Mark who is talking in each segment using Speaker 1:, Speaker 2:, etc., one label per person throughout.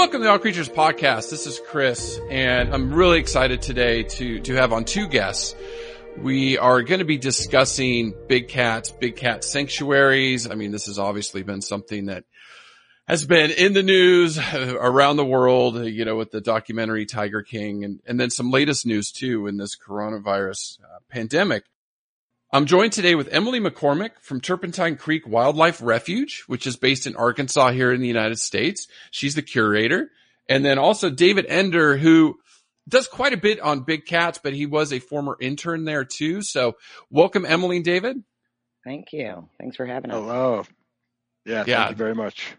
Speaker 1: Welcome to All Creatures Podcast. This is Chris, and I'm really excited today to to have on two guests. We are going to be discussing big cats, big cat sanctuaries. I mean, this has obviously been something that has been in the news around the world, you know, with the documentary Tiger King and, and then some latest news too in this coronavirus uh, pandemic. I'm joined today with Emily McCormick from Turpentine Creek Wildlife Refuge, which is based in Arkansas here in the United States. She's the curator. And then also David Ender, who does quite a bit on big cats, but he was a former intern there too. So welcome, Emily and David.
Speaker 2: Thank you. Thanks for having us.
Speaker 3: Hello. Yeah,
Speaker 1: Yeah.
Speaker 3: thank you very much.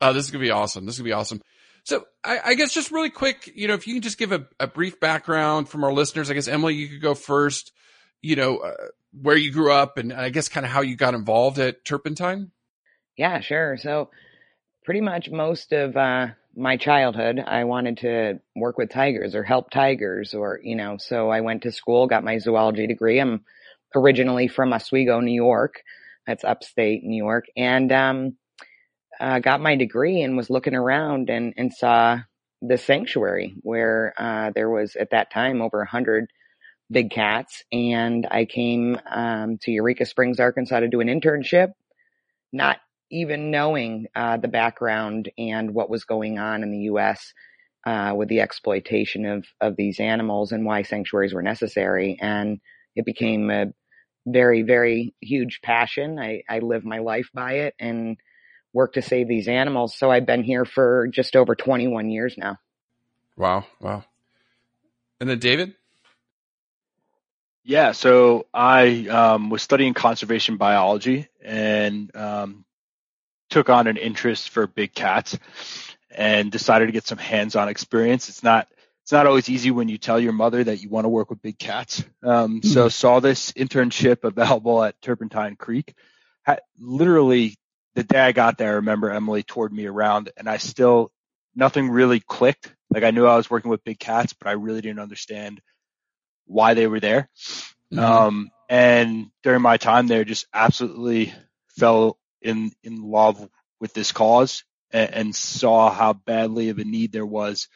Speaker 1: Uh, this is going to be awesome. This is going to be awesome. So I, I guess just really quick, you know, if you can just give a, a brief background from our listeners, I guess Emily, you could go first, you know, uh, where you grew up and I guess kind of how you got involved at Turpentine.
Speaker 2: Yeah, sure. So, pretty much most of uh, my childhood, I wanted to work with tigers or help tigers, or, you know, so I went to school, got my zoology degree. I'm originally from Oswego, New York. That's upstate New York. And um, uh, got my degree and was looking around and, and saw the sanctuary where uh, there was at that time over a hundred big cats. And I came um, to Eureka Springs, Arkansas to do an internship, not even knowing uh, the background and what was going on in the U.S. Uh, with the exploitation of, of these animals and why sanctuaries were necessary. And it became a very, very huge passion. I, I live my life by it and work to save these animals. So I've been here for just over 21 years now.
Speaker 1: Wow. Wow. And then David?
Speaker 3: Yeah, so I um, was studying conservation biology and um, took on an interest for big cats and decided to get some hands-on experience. It's not it's not always easy when you tell your mother that you want to work with big cats. Um, So saw this internship available at Turpentine Creek. Had, literally the day I got there, I remember Emily toured me around, and I still nothing really clicked. Like I knew I was working with big cats, but I really didn't understand why they were there.
Speaker 1: Mhm.
Speaker 3: Um, and during my time there, just absolutely fell in in love with this cause and, and saw how badly of a need there was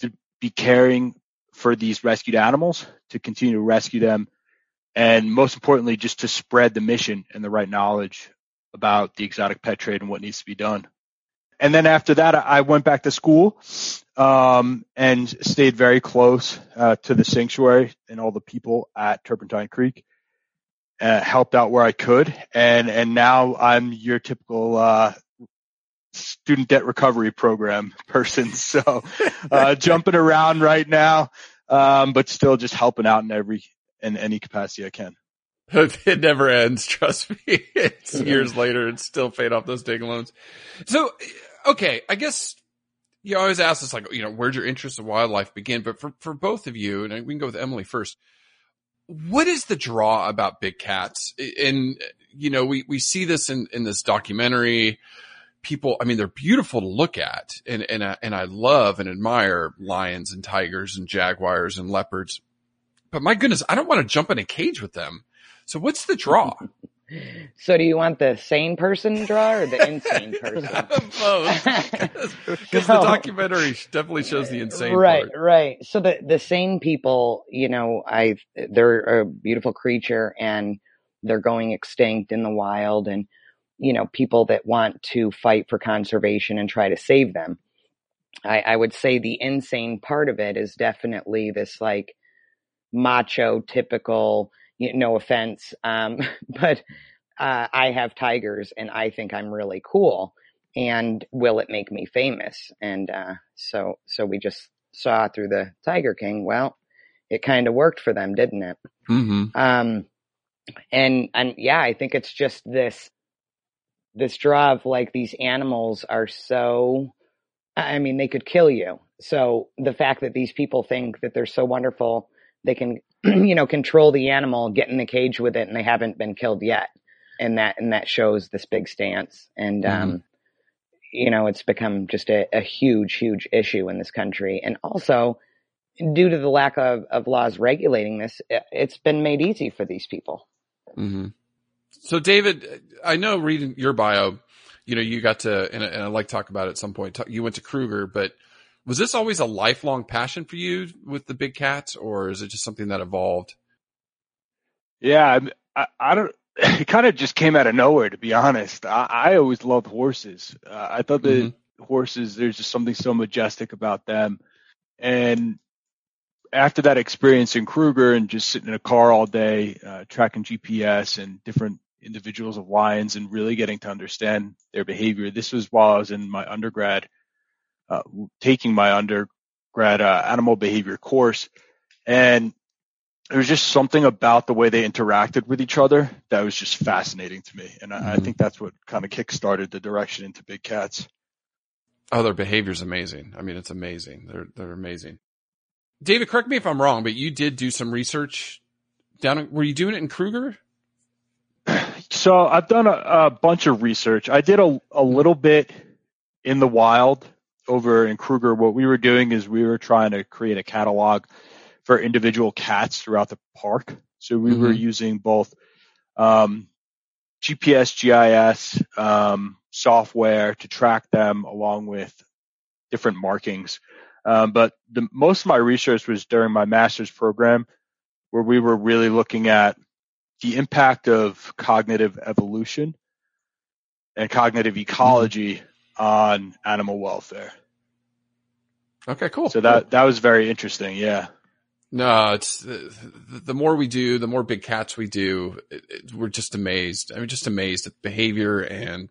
Speaker 3: to be caring for these rescued animals, to continue to rescue them, and most importantly, just to spread the mission and the right knowledge about the exotic pet trade and what needs to be done. And then after that, I went back to school um, and stayed very close uh, to the sanctuary and all the people at Turpentine Creek. Uh, helped out where I could, and and now I'm your typical uh, student debt recovery program person. So uh, jumping around right now, um, but still just helping out in every in any capacity I can.
Speaker 1: It never ends. Trust me. It's years later. It's still paid off those big loans. So, okay. I guess you always ask us like, you know, where'd your interest in wildlife begin? But for, for both of you, and we can go with Emily first. What is the draw about big cats? And, you know, we, we see this in, in this documentary. People, I mean, they're beautiful to look at and, and, and I love and admire lions and tigers and jaguars and leopards. But my goodness, I don't want to jump in a cage with them. So what's the draw?
Speaker 2: So, do you want the sane person draw or the insane person?
Speaker 1: Both. Because the documentary definitely shows the insane
Speaker 2: right,
Speaker 1: part.
Speaker 2: right. So the the sane people, you know, I they're a beautiful creature and they're going extinct in the wild, and you know, people that want to fight for conservation and try to save them. I, I would say the insane part of it is definitely this like macho, typical. You no offense, um, but uh, I have tigers and I think I'm really cool. And will it make me famous? And uh, so, so we just saw through the Tiger King. Well, it kind of worked for them, didn't it?
Speaker 1: Mm-hmm.
Speaker 2: Um, and and yeah, I think it's just this this draw of like these animals are so. I mean, they could kill you. So the fact that these people think that they're so wonderful, they can, you know, control the animal, get in the cage with it, and they haven't been killed yet. And that and that shows this big stance. And
Speaker 1: Mm-hmm.
Speaker 2: um, you know, it's become just a, a huge, huge issue in this country. And also, due to the lack of, of laws regulating this, it- it's been made easy for these people.
Speaker 1: hmm So, David, I know reading your bio, you know, you got to, and, I- and I'd like to talk about it at some point. You went to Kruger, but was this always a lifelong passion for you with the big cats, or is it just something that evolved?
Speaker 3: Yeah, I, I don't. It kind of just came out of nowhere, to be honest. I, I always loved horses. Uh, I thought that horses, there's just something so majestic about them. And after that experience in Kruger and just sitting in a car all day, uh, tracking GPS and different individuals of lions and really getting to understand their behavior. This was while I was in my undergrad, uh, taking my undergrad uh, animal behavior course. And there was just something about the way they interacted with each other that was just fascinating to me. And I, I
Speaker 1: Mhm.
Speaker 3: think that's what kind of kickstarted the direction into big cats.
Speaker 1: Oh, their behavior's amazing. I mean, it's amazing. They're they're amazing. David, correct me if I'm wrong, but you did do some research down. in- Were you doing it in Kruger?
Speaker 3: So I've done a, a bunch of research. I did a, a little bit in the wild over in Kruger. What we were doing is we were trying to create a catalog for individual cats throughout the park. So we were
Speaker 1: Mhm.
Speaker 3: using both um, GPS, GIS um, software to track them along with different markings. Um, but the, most of my research was during my master's program where we were really looking at the impact of cognitive evolution and cognitive ecology on animal welfare.
Speaker 1: Okay, cool.
Speaker 3: So that that was very interesting. Yeah.
Speaker 1: No, it's the, the more we do, the more big cats we do. It, it, we're just amazed. I mean, just amazed at behavior and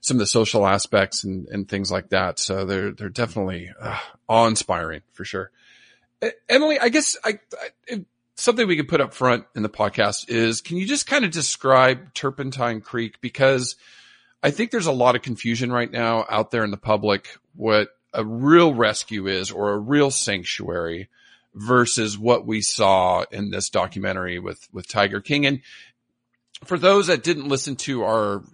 Speaker 1: some of the social aspects and, and things like that. So they're they're definitely uh, awe inspiring for sure. Emily, I guess I, I something we could put up front in the podcast is can you just kind of describe Turpentine Creek because I think there's a lot of confusion right now out there in the public what a real rescue is or a real sanctuary versus what we saw in this documentary with with Tiger King. And for those that didn't listen to our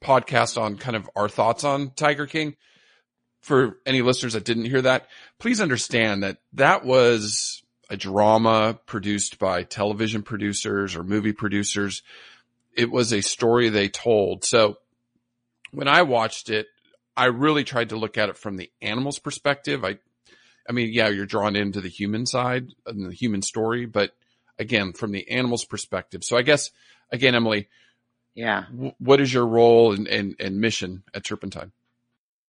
Speaker 1: podcast on kind of our thoughts on Tiger King, for any listeners that didn't hear that, please understand that that was a drama produced by television producers or movie producers. It was a story they told. So when I watched it, I really tried to look at it from the animal's perspective. I I mean, yeah, you're drawn into the human side and the human story, but again, from the animal's perspective. So I guess, again, Emily,
Speaker 2: Yeah.
Speaker 1: w- what is your role and, and, and mission at Turpentine?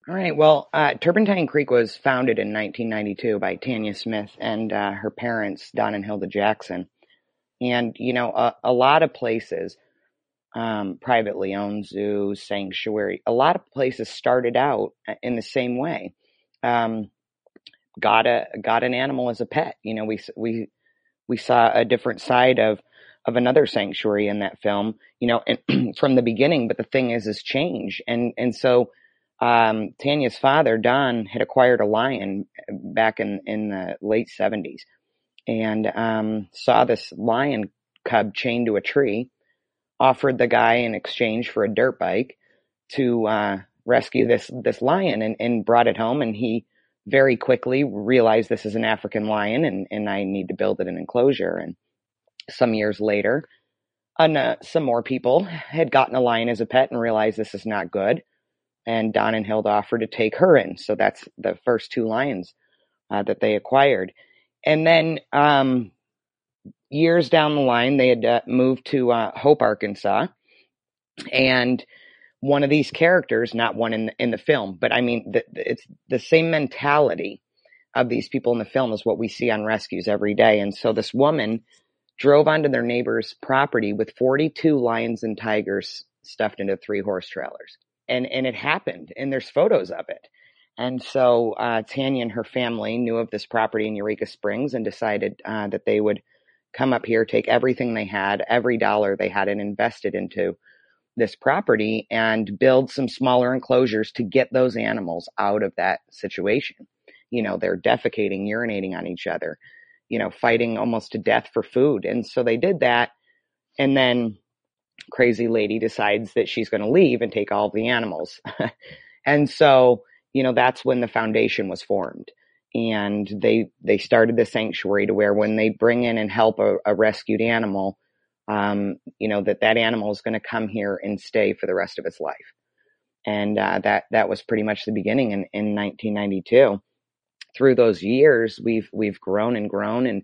Speaker 2: All right. Well, uh, Turpentine Creek was founded in 1992 by Tanya Smith and uh, her parents, Don and Hilda Jackson. And, you know, a, a lot of places, um, privately owned zoos, sanctuary, a lot of places started out uh, in the same way. Um, got a got an animal as a pet. You know, we we we saw a different side of of another sanctuary in that film. You know, and from the beginning. But the thing is, is change, and and so um, Tanya's father, Don, had acquired a lion back in, in the late 70s and um, saw this lion cub chained to a tree, offered the guy in exchange for a dirt bike to uh, rescue this, this lion and, and brought it home. And he very quickly realized this is an African lion and, and I need to build it an enclosure. And some years later, uh, some more people had gotten a lion as a pet and realized this is not good and Don and Hilda offered to take her in. So that's the first two lions uh, that they acquired. And then um, years down the line, they had uh, moved to uh, Hope, Arkansas, and one of these characters, not one in the, in the film, but I mean, the, it's the same mentality of these people in the film is what we see on rescues every day. And so this woman drove onto their neighbor's property with 42 lions and tigers stuffed into three horse trailers. And, and it happened and there's photos of it. And so, uh, Tanya and her family knew of this property in Eureka Springs and decided, uh, that they would come up here, take everything they had, every dollar they had and invest it into this property and build some smaller enclosures to get those animals out of that situation. You know, they're defecating, urinating on each other, you know, fighting almost to death for food. And so they did that. And then crazy lady decides that she's going to leave and take all of the animals. and so, you know, that's when the foundation was formed. And they, they started the sanctuary to where when they bring in and help a, a rescued animal, um, you know, that that animal is going to come here and stay for the rest of its life. And, uh, that, that was pretty much the beginning in, in 1992. Through those years, we've, we've grown and grown and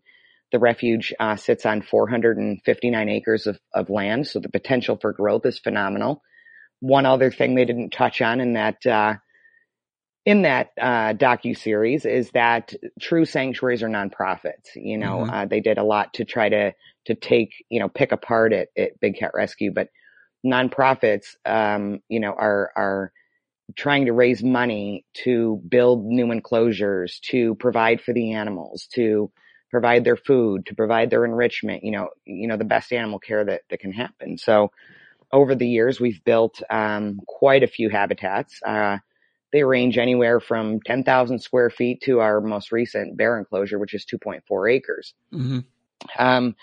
Speaker 2: the refuge, uh, sits on 459 acres of, of land. So the potential for growth is phenomenal. One other thing they didn't touch on in that, uh, in that uh, docu series is that true sanctuaries are nonprofits. You know, mm-hmm. uh, they did a lot to try to to take you know pick apart at, at Big Cat Rescue, but nonprofits, um, you know, are are trying to raise money to build new enclosures, to provide for the animals, to provide their food, to provide their enrichment. You know, you know the best animal care that that can happen. So. Over the years, we've built um, quite a few habitats. Uh, they range anywhere from 10,000 square feet to our most recent bear enclosure, which is 2.4 acres. Mm-hmm. Um,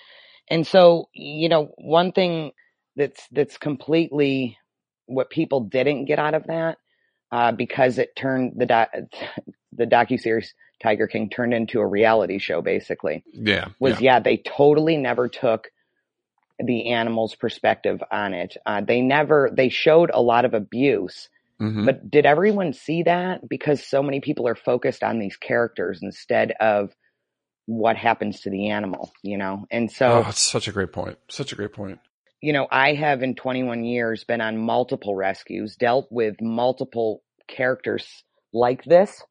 Speaker 2: and so, you know, one thing that's, that's completely what people didn't get out of that, uh, because it turned the, do- the docu-series Tiger King turned into a reality show, basically.
Speaker 1: Yeah.
Speaker 2: Was, yeah, yeah they totally never took the animal's perspective on it. Uh, they never, they showed a lot of abuse, Mm-hmm. But did everyone see that? Because so many people are focused on these characters instead of what happens to the animal, you know? And so.
Speaker 1: Oh, it's such a great point. Such a great point.
Speaker 2: You know, I have in 21 years been on multiple rescues, dealt with multiple characters like this,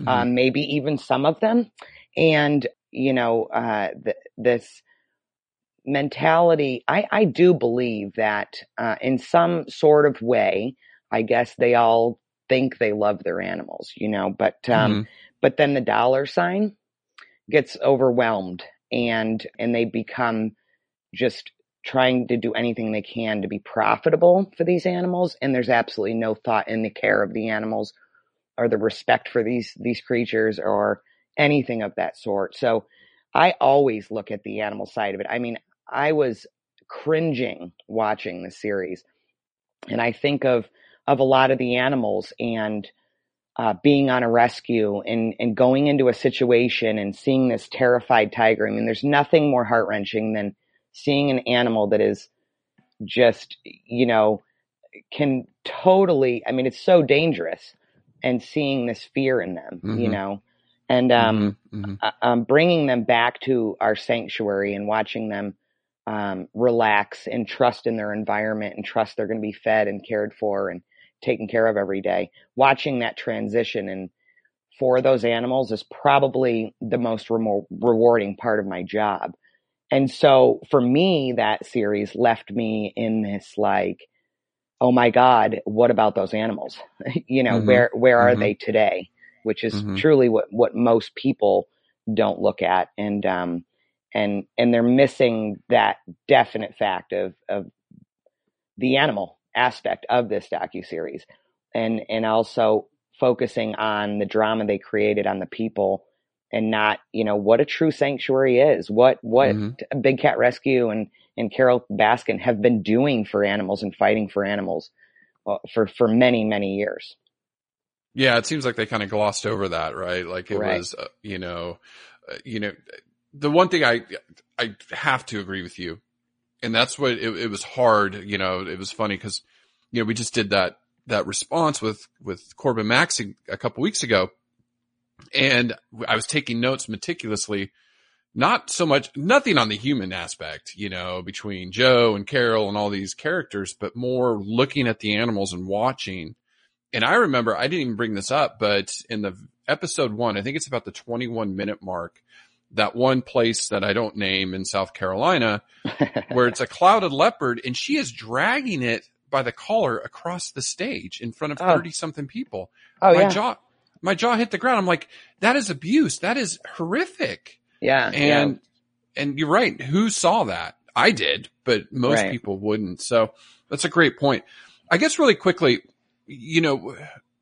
Speaker 2: mm-hmm. um, maybe even some of them. And, you know, uh, th- this mentality, I, I do believe that uh, in some sort of way, I guess they all think they love their animals, you know, but, um, mm-hmm. but then the dollar sign gets overwhelmed and, and they become just trying to do anything they can to be profitable for these animals. And there's absolutely no thought in the care of the animals or the respect for these, these creatures or anything of that sort. So I always look at the animal side of it. I mean, I was cringing watching the series and I think of, of a lot of the animals and uh, being on a rescue and, and going into a situation and seeing this terrified tiger. I mean, there's nothing more heart wrenching than seeing an animal that is just, you know, can totally, I mean, it's so dangerous and seeing this fear in them, mm-hmm. you know, and, um, mm-hmm. Mm-hmm. Uh, um, bringing them back to our sanctuary and watching them, um, relax and trust in their environment and trust they're going to be fed and cared for and, taken care of every day. Watching that transition and for those animals is probably the most remo- rewarding part of my job. And so for me, that series left me in this like, oh my God, what about those animals? you know, mm-hmm. where, where are mm-hmm. they today? Which is mm-hmm. truly what, what most people don't look at. And, um, and, and they're missing that definite fact of, of the animal aspect of this docu series, and and also focusing on the drama they created on the people and not you know what a true sanctuary is. What what mm-hmm. big cat rescue and and carole baskin have been doing for animals and fighting for animals uh, for for many many years.
Speaker 1: Yeah it seems like they kind of glossed over that right? Like it right. was uh, you know uh, you know the one thing i i have to agree with you and that's what it, it was hard. You know, it was funny because, you know, we just did that, that response with, with Corbin Max a couple weeks ago. And I was taking notes meticulously, not so much, nothing on the human aspect, you know, between Joe and Carole and all these characters, but more looking at the animals and watching. And I remember, I didn't even bring this up, but in the episode one, I think it's about the 21 minute mark, that one place that I don't name in South Carolina where it's a clouded leopard and she is dragging it by the collar across the stage in front of
Speaker 2: Oh.
Speaker 1: 30 something people.
Speaker 2: oh
Speaker 1: my
Speaker 2: yeah,
Speaker 1: jaw, my jaw hit the ground. I'm like, that is abuse. That is horrific.
Speaker 2: yeah,
Speaker 1: And, and you're right. Who saw that? I did, but most
Speaker 2: Right.
Speaker 1: people wouldn't. So that's a great point. I guess really quickly, you know,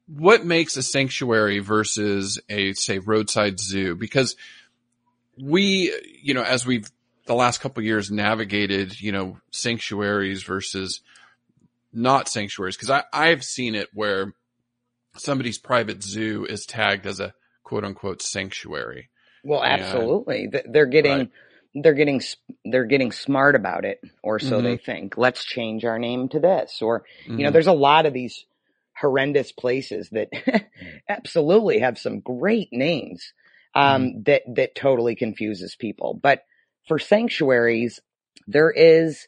Speaker 1: what makes a sanctuary versus a, say, roadside zoo? Because we, you know, as we've the last couple of years navigated, you know, sanctuaries versus not sanctuaries, because I, I've seen it where somebody's private zoo is tagged as a quote unquote sanctuary.
Speaker 2: Well, absolutely. Th- They're getting
Speaker 1: Right.
Speaker 2: they're getting they're getting smart about it, or so
Speaker 1: Mhm.
Speaker 2: they think. Let's change our name to this, or you know,
Speaker 1: Mhm.
Speaker 2: there's a lot of these horrendous places that absolutely have some great names um, that that totally confuses people. But for sanctuaries, there is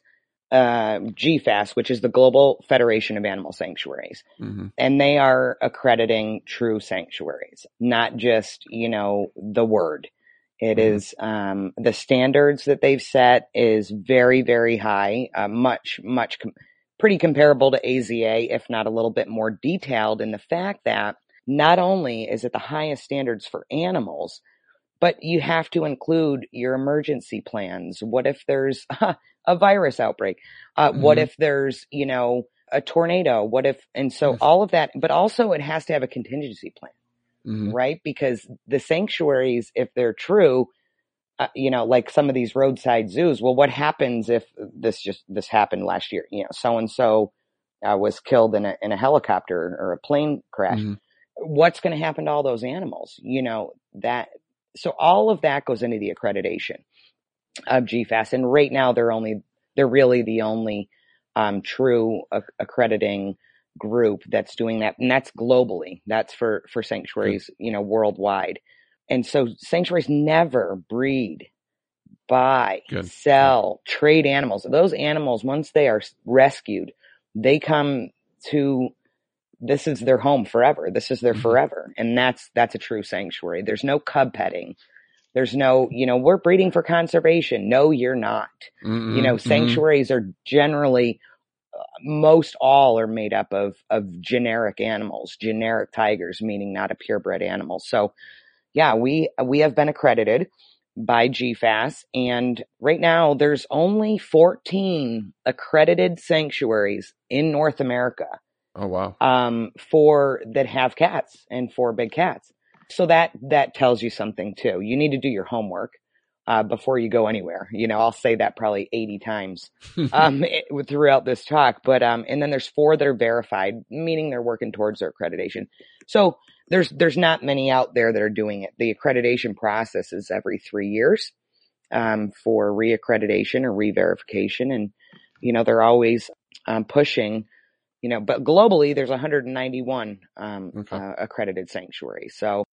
Speaker 2: uh, GFAS, which is the Global Federation of Animal Sanctuaries
Speaker 1: Mhm.
Speaker 2: and they are accrediting true sanctuaries, not just, you know, the word. It
Speaker 1: Mhm.
Speaker 2: is um, the standards that they've set is very, very high, uh, much, much, com- pretty comparable to AZA, if not a little bit more detailed in the fact that not only is it the highest standards for animals, but you have to include your emergency plans. What if there's a virus outbreak? Uh, What
Speaker 1: Mhm.
Speaker 2: if there's, you know, a tornado? What if, and so
Speaker 1: Mhm.
Speaker 2: all of that, but also it has to have a contingency plan,
Speaker 1: Mhm.
Speaker 2: right? Because the sanctuaries, if they're true, uh, you know, like some of these roadside zoos, well, what happens if this just, this happened last year? You know, so and so was killed in a, in a helicopter or a plane crash
Speaker 1: Mhm.
Speaker 2: What's going to happen to all those animals? You know, that, so all of that goes into the accreditation of GFAS. And right now they're only, they're really the only, um, true ac- accrediting group that's doing that. And that's globally. That's for, for sanctuaries, you know, worldwide. And so sanctuaries never breed, buy,
Speaker 1: Good.
Speaker 2: sell, trade animals. Those animals, once they are rescued, they come to this is their home forever. This is their
Speaker 1: Mhm.
Speaker 2: forever. And that's, that's a true sanctuary. There's no cub petting. There's no, you know, we're breeding for conservation. No, you're not.
Speaker 1: Mhm.
Speaker 2: You know,
Speaker 1: Mhm.
Speaker 2: sanctuaries are generally, uh, most all are made up of, of generic animals, generic tigers, meaning not a purebred animal. So yeah, we, we have been accredited by GFAS and right now there's only 14 accredited sanctuaries in North America
Speaker 1: Oh wow.
Speaker 2: um, for that have cats and for big cats. So that that tells you something too. You need to do your homework uh, before you go anywhere. You know, I'll say that probably eighty times um, it, throughout this talk. But um, and then there's four that are verified, meaning they're working towards their accreditation. So there's there's not many out there that are doing it. The accreditation process is every three years um, for reaccreditation or re-verification, and you know they're always um, pushing you know, but globally there's 191 um,
Speaker 1: Okay.
Speaker 2: uh, accredited sanctuaries. So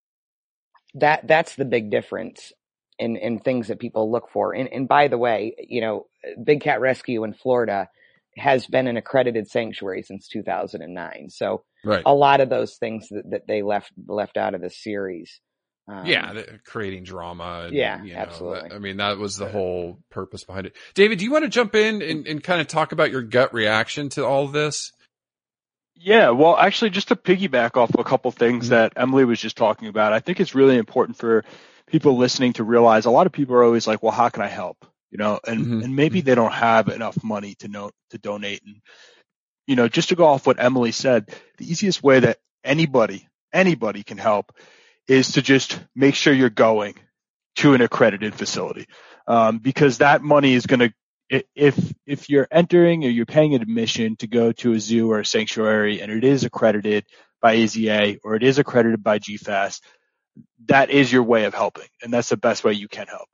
Speaker 2: that that's the big difference in in things that people look for. And and by the way, you know, Big Cat Rescue in Florida has been an accredited sanctuary since 2009. So
Speaker 1: Right.
Speaker 2: a lot of those things that, that they left left out of the series. Um,
Speaker 1: yeah, the- creating drama. And,
Speaker 2: Yeah,
Speaker 1: you know,
Speaker 2: absolutely.
Speaker 1: that- I mean, that was the whole purpose behind it. David, do you want to jump in and, and kind of talk about your gut reaction to all of this?
Speaker 3: Yeah, well, actually, just to piggyback off a couple things
Speaker 1: Mhm.
Speaker 3: that Emily was just talking about, I think it's really important for people listening to realize a lot of people are always like, "Well, how can I help?" You know, and
Speaker 1: Mhm.
Speaker 3: and maybe they don't have enough money to know to donate. And you know, just to go off what Emily said, the easiest way that anybody anybody can help is to just make sure you're going to an accredited facility, um, because that money is going to if if you're entering or you're paying admission to go to a zoo or a sanctuary and it is accredited by AZA or it is accredited by GFAS, that is your way of helping, and that's the best way you can help.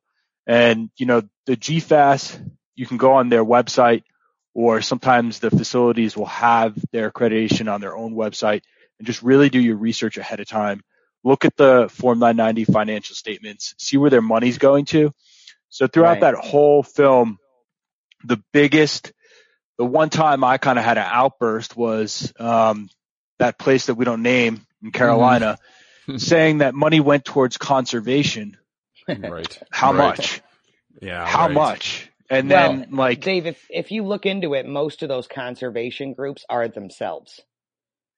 Speaker 3: And you know the GFAS, you can go on their website, or sometimes the facilities will have their accreditation on their own website, and just really do your research ahead of time. Look at the Form 990 financial statements, see where their money's going to. So throughout
Speaker 2: Right.
Speaker 3: that whole film, the biggest, the one time I kind of had an outburst was um, that place that we don't name in Carolina, saying that money went towards conservation,
Speaker 1: Right.
Speaker 3: How
Speaker 1: Right.
Speaker 3: much?
Speaker 1: Yeah.
Speaker 3: How
Speaker 1: right.
Speaker 3: much? And
Speaker 2: Well,
Speaker 3: then like
Speaker 2: Dave, if if you look into it, most of those conservation groups are themselves.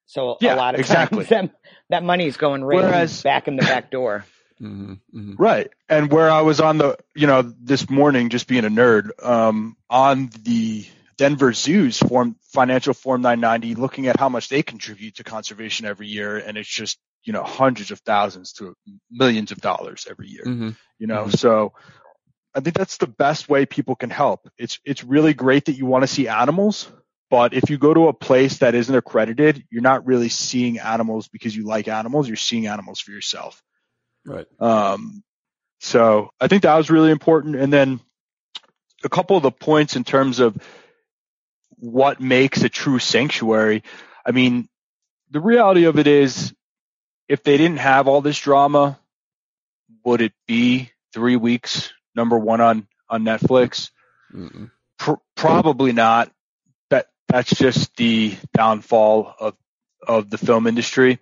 Speaker 2: So
Speaker 3: Yeah,
Speaker 2: a lot of
Speaker 3: exactly.
Speaker 2: times that, that money's going right
Speaker 3: Whereas-
Speaker 2: back in the back door.
Speaker 1: Hmm hmm
Speaker 3: Right. And where I was on the, you know, this morning, just being a nerd, um, on the Denver Zoo's form, financial form 990, looking at how much they contribute to conservation every year. And it's just, you know, hundreds of thousands to millions of dollars every year,
Speaker 1: hmm
Speaker 3: you know?
Speaker 1: Mhm.
Speaker 3: So I think that's the best way people can help. It's, it's really great that you want to see animals. But if you go to a place that isn't accredited, you're not really seeing animals because you like animals. You're seeing animals for yourself.
Speaker 1: Right.
Speaker 3: Um, so I think that was really important. And then a couple of the points in terms of what makes a true sanctuary. I mean, the reality of it is if they didn't have all this drama, would it be three weeks number one on, on Netflix?
Speaker 1: Mm-mm.
Speaker 3: Pr- probably not. That that's just the downfall of of the film industry.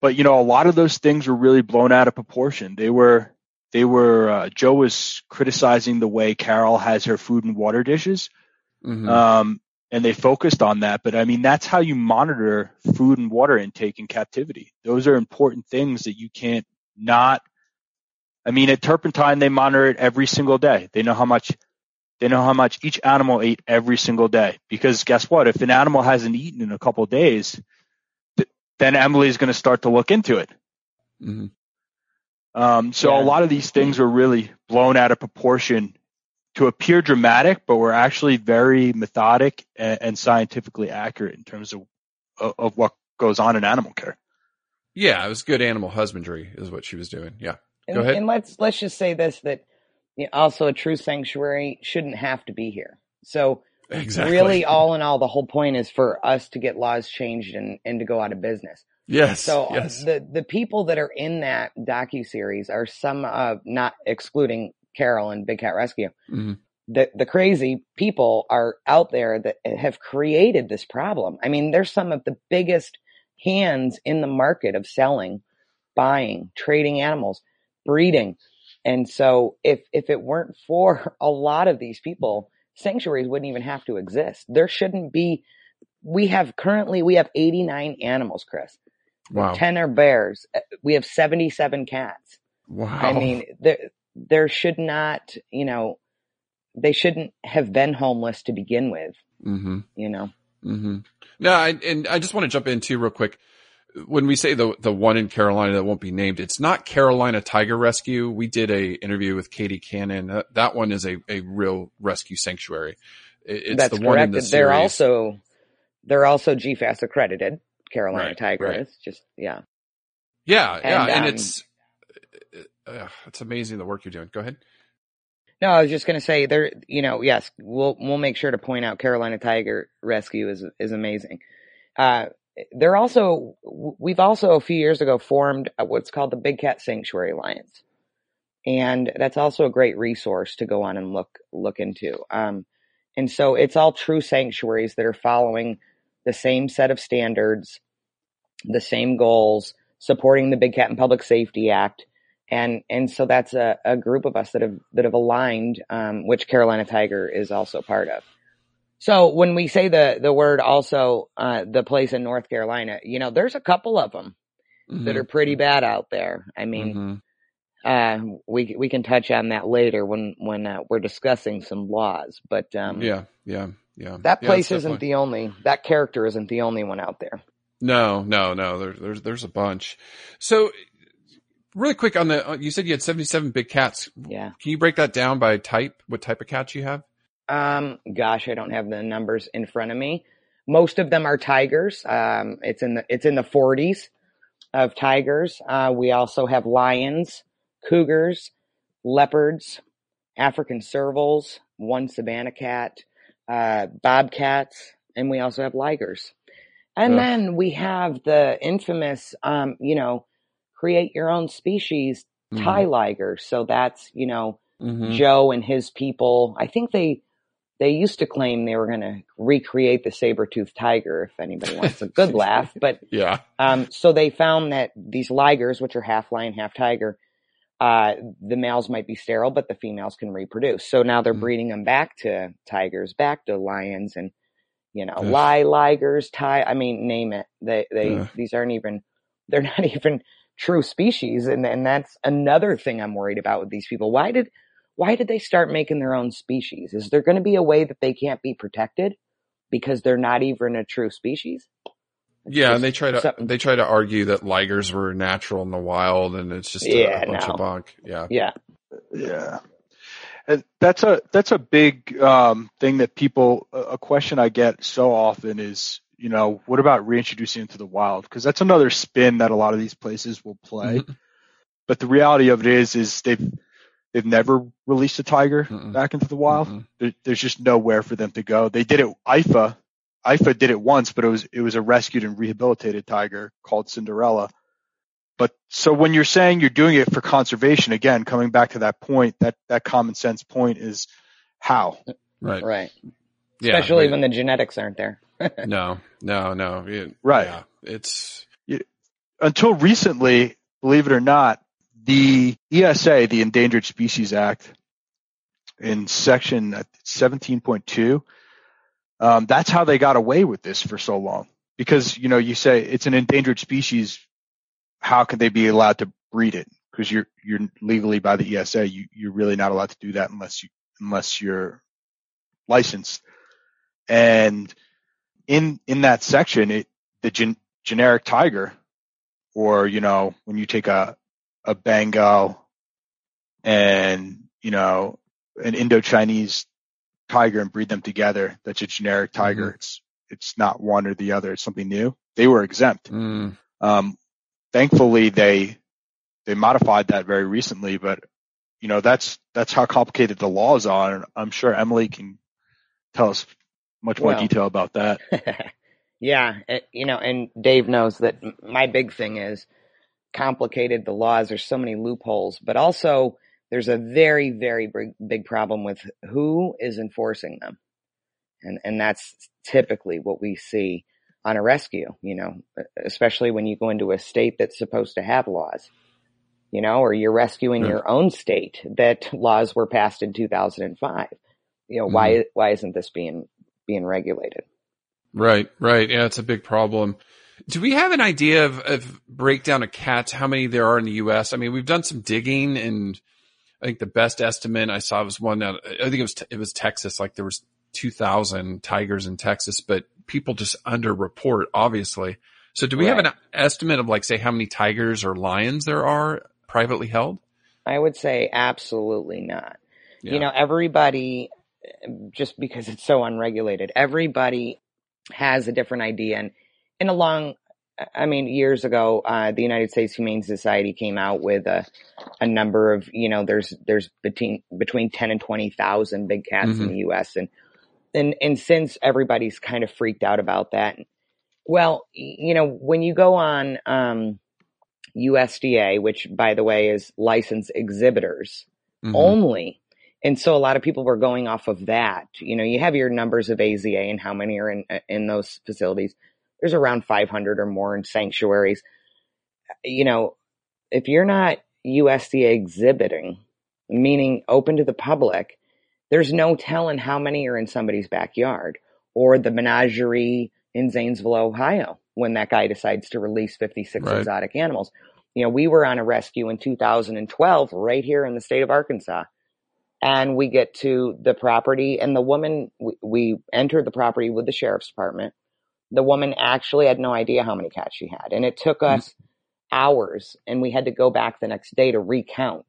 Speaker 3: But you know, a lot of those things were really blown out of proportion. They were they were. Uh, Joe was criticizing the way Carole has her food and water dishes,
Speaker 1: Mhm.
Speaker 3: um, and they focused on that. But I mean, that's how you monitor food and water intake in captivity. Those are important things that you can't not. I mean, at Turpentine, they monitor it every single day. They know how much they know how much each animal ate every single day. Because guess what? If an animal hasn't eaten in a couple of days, then Emily's going to start to look into it.
Speaker 1: Mhm.
Speaker 3: Um, so
Speaker 2: Yeah.
Speaker 3: a lot of these things were really blown out of proportion to appear dramatic, but were actually very methodic and, and scientifically accurate in terms of, of of what goes on in animal care.
Speaker 1: Yeah, it was good animal husbandry, is what she was doing. Yeah.
Speaker 2: And,
Speaker 1: Go ahead.
Speaker 2: and let's let's just say this that you know, also a true sanctuary shouldn't have to be here. So
Speaker 1: Exactly.
Speaker 2: really, all in all, the whole point is for us to get laws changed and and to go out of business.
Speaker 1: Yes.
Speaker 2: So uh,
Speaker 1: yes.
Speaker 2: the the people that are in that docu series are some of not excluding Carole and Big Cat Rescue.
Speaker 1: Mhm.
Speaker 2: The the crazy people are out there that have created this problem. I mean, they're some of the biggest hands in the market of selling, buying, trading animals, breeding. And so if if it weren't for a lot of these people, sanctuaries wouldn't even have to exist. There shouldn't be we have currently we have 89 animals, Chris.
Speaker 1: Wow.
Speaker 2: 10 are bears. Uh, We have 77 cats.
Speaker 1: wow.
Speaker 2: I mean, there, there should not, you know, they shouldn't have been homeless to begin with,
Speaker 1: Mm-hmm.
Speaker 2: you know.
Speaker 1: Mm-hmm. No, I, and I just want to jump in too real quick. When we say the the one in Carolina that won't be named, it's not Carolina Tiger Rescue. We did a interview with Katie Cannon. That, that one is a, a real rescue sanctuary. It's
Speaker 2: That's
Speaker 1: the one in
Speaker 2: correct.
Speaker 1: the
Speaker 2: they're also, they're also GFAS accredited. Carolina
Speaker 1: Right,
Speaker 2: Tiger
Speaker 1: right.
Speaker 2: is just, yeah.
Speaker 1: yeah, yeah,
Speaker 2: and,
Speaker 1: and,
Speaker 2: um,
Speaker 1: it's uh, it's amazing the work you're doing. Go ahead.
Speaker 2: No, I was just going to say there, you know, yes, we'll, we'll make sure to point out Carolina Tiger Rescue is, is amazing. Uh, they're also, we've also a few years ago formed what's called the Big Cat Sanctuary Alliance. And that's also a great resource to go on and look, look into. Um, and so it's all true sanctuaries that are following the same set of standards, the same goals, supporting the Big Cat and Public Safety Act, and and so that's a, a group of us that have that have aligned, um, which Carolina Tiger is also part of. So when we say the the word also uh, the place in North Carolina, you know, there's a couple of them that are pretty bad out there. I mean,
Speaker 1: Mhm.
Speaker 2: uh, we we can touch on that later when when uh, we're discussing some laws. But um,
Speaker 1: yeah, yeah, yeah.
Speaker 2: that place
Speaker 1: it's
Speaker 2: isn't
Speaker 1: definitely-
Speaker 2: the only that character isn't the only one out there.
Speaker 1: No, no, no. There's there's there's a bunch. So, really quick on the, uh, you said you had 77 big cats.
Speaker 2: Yeah.
Speaker 1: Can you break that down by type? What type of cats you have?
Speaker 2: Um, gosh, I don't have the numbers in front of me. Most of them are tigers. Um, it's in the it's in the 40s of tigers. Uh, we also have lions, cougars, leopards, African servals, one Savannah cat, uh, bobcats, and we also have ligers. And
Speaker 1: Ugh.
Speaker 2: then we have the infamous, um, you know, create your own species
Speaker 1: Mm-hmm.
Speaker 2: tiliger. So that's you know
Speaker 1: Mhm.
Speaker 2: Joe and his people. I think they they used to claim they were going to recreate the saber-toothed tiger. If anybody wants a good laugh, but
Speaker 1: Yeah.
Speaker 2: um, so they found that these ligers, which are half lion, half tiger, uh, the males might be sterile, but the females can reproduce. So now they're
Speaker 1: Mhm.
Speaker 2: breeding them back to tigers, back to lions, and you know,
Speaker 1: Ugh.
Speaker 2: lie, ligers, tie. I mean, name it. They, they,
Speaker 1: Ugh.
Speaker 2: these aren't even, they're not even true species, and and that's another thing I'm worried about with these people. Why did, why did they start making their own species? Is there going to be a way that they can't be protected because they're not even a true species? It's
Speaker 1: Yeah, and they try to
Speaker 2: something-
Speaker 1: they try to argue that ligers were natural in the wild, and it's just a,
Speaker 2: Yeah,
Speaker 1: a bunch
Speaker 2: no.
Speaker 1: of bunk. Yeah,
Speaker 2: yeah,
Speaker 3: Yeah. And that's a that's a big um, thing that people a a question I get so often is you know what about reintroducing into the wild because that's another spin that a lot of these places will play.
Speaker 1: Mhm.
Speaker 3: But the reality of it is is they've they've never released a tiger
Speaker 1: Mm-mm.
Speaker 3: back into the wild. There, there's just nowhere for them to go. They did it. IFAW IFAW did it once, but it was it was a rescued and rehabilitated tiger called Cinderella. But so when you're saying you're doing it for conservation, again, coming back to that point, that that common sense point is how.
Speaker 1: right.
Speaker 2: right.
Speaker 1: Yeah,
Speaker 2: Especially
Speaker 1: right.
Speaker 2: when the genetics aren't there.
Speaker 1: no, no, no. It-
Speaker 3: Right.
Speaker 1: Yeah, it's
Speaker 3: Until recently, believe it or not, the ESA, the Endangered Species Act, in section 17.2, um, that's how they got away with this for so long. Because you know, you say it's an endangered species, how can they be allowed to breed it? Because you're you're legally by the ESA, you you're really not allowed to do that unless you unless you're licensed. And in in that section, it the gen, generic tiger, or you know when you take a a Bengal and you know an Indo-Chinese tiger and breed them together, that's a generic tiger. It's it's not one or the other. It's something new. They were exempt.
Speaker 1: mm,
Speaker 3: Um, thankfully, they they modified that very recently, but you know that's that's how complicated the laws are. And I'm sure Emily can tell us much more
Speaker 2: Well.
Speaker 3: detail about that.
Speaker 2: yeah, it, you know, and Dave knows that my big thing is complicated. The laws, there's so many loopholes, but also there's a very, very big, big problem with who is enforcing them. And, and that's typically what we see on a rescue, you know, especially when you go into a state that's supposed to have laws, you know, or you're rescuing
Speaker 1: Yeah.
Speaker 2: your own state that laws were passed in 2005. You know, why, hmm. why isn't this being, being regulated?
Speaker 1: right, right. Yeah, it's a big problem. Do we have an idea of, of breakdown of cats? How many there are in the U.S.? I mean, we've done some digging, and I think the best estimate I saw was one that I think it was it was Texas. Like there was two thousand tigers in Texas, but people just underreport, obviously. So, do we have an estimate of like say how many tigers or lions there are privately held?
Speaker 2: I would say absolutely not.
Speaker 1: Yeah.
Speaker 2: You know, everybody, just because it's so unregulated, everybody has a different idea. And in a long, I mean, years ago, uh, the United States Humane Society came out with a, a number of, you know, there's, there's between, between 10 and 20,000 big cats in the U.S. And, and, and since everybody's kind of freaked out about that, well, you know, when you go on, um, USDA, which by the way is licensed exhibitors,
Speaker 1: Mhm.
Speaker 2: only. And so a lot of people were going off of that. You know, you have your numbers of AZA and how many are in in those facilities. There's around 500 or more in sanctuaries. You know, if you're not USDA exhibiting, meaning open to the public, there's no telling how many are in somebody's backyard or the menagerie in Zanesville, Ohio, when that guy decides to release 56
Speaker 1: Right.
Speaker 2: exotic animals. You know, we were on a rescue in 2012 right here in the state of Arkansas. And we get to the property and the woman, we, we enter the property with the sheriff's department. The woman actually had no idea how many cats she had. And it took us hours and we had to go back the next day to recount.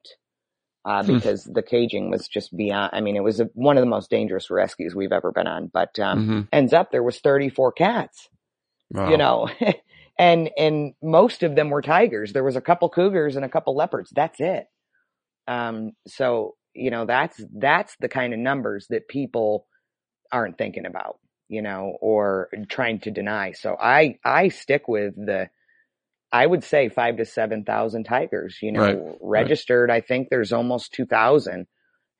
Speaker 2: Uh,
Speaker 1: Hmm.
Speaker 2: because the caging was just beyond, I mean, it was a, one of the most dangerous rescues we've ever been on, but, um,
Speaker 1: Mhm.
Speaker 2: ends up there was 34 cats
Speaker 1: Wow.
Speaker 2: you know and and most of them were tigers there was a couple cougars and a couple leopards that's it um so you know that's that's the kind of numbers that people aren't thinking about you know or trying to deny so i i stick with the i would say 5 to 7,000 tigers you know
Speaker 1: Right,
Speaker 2: registered i think there's almost 2,000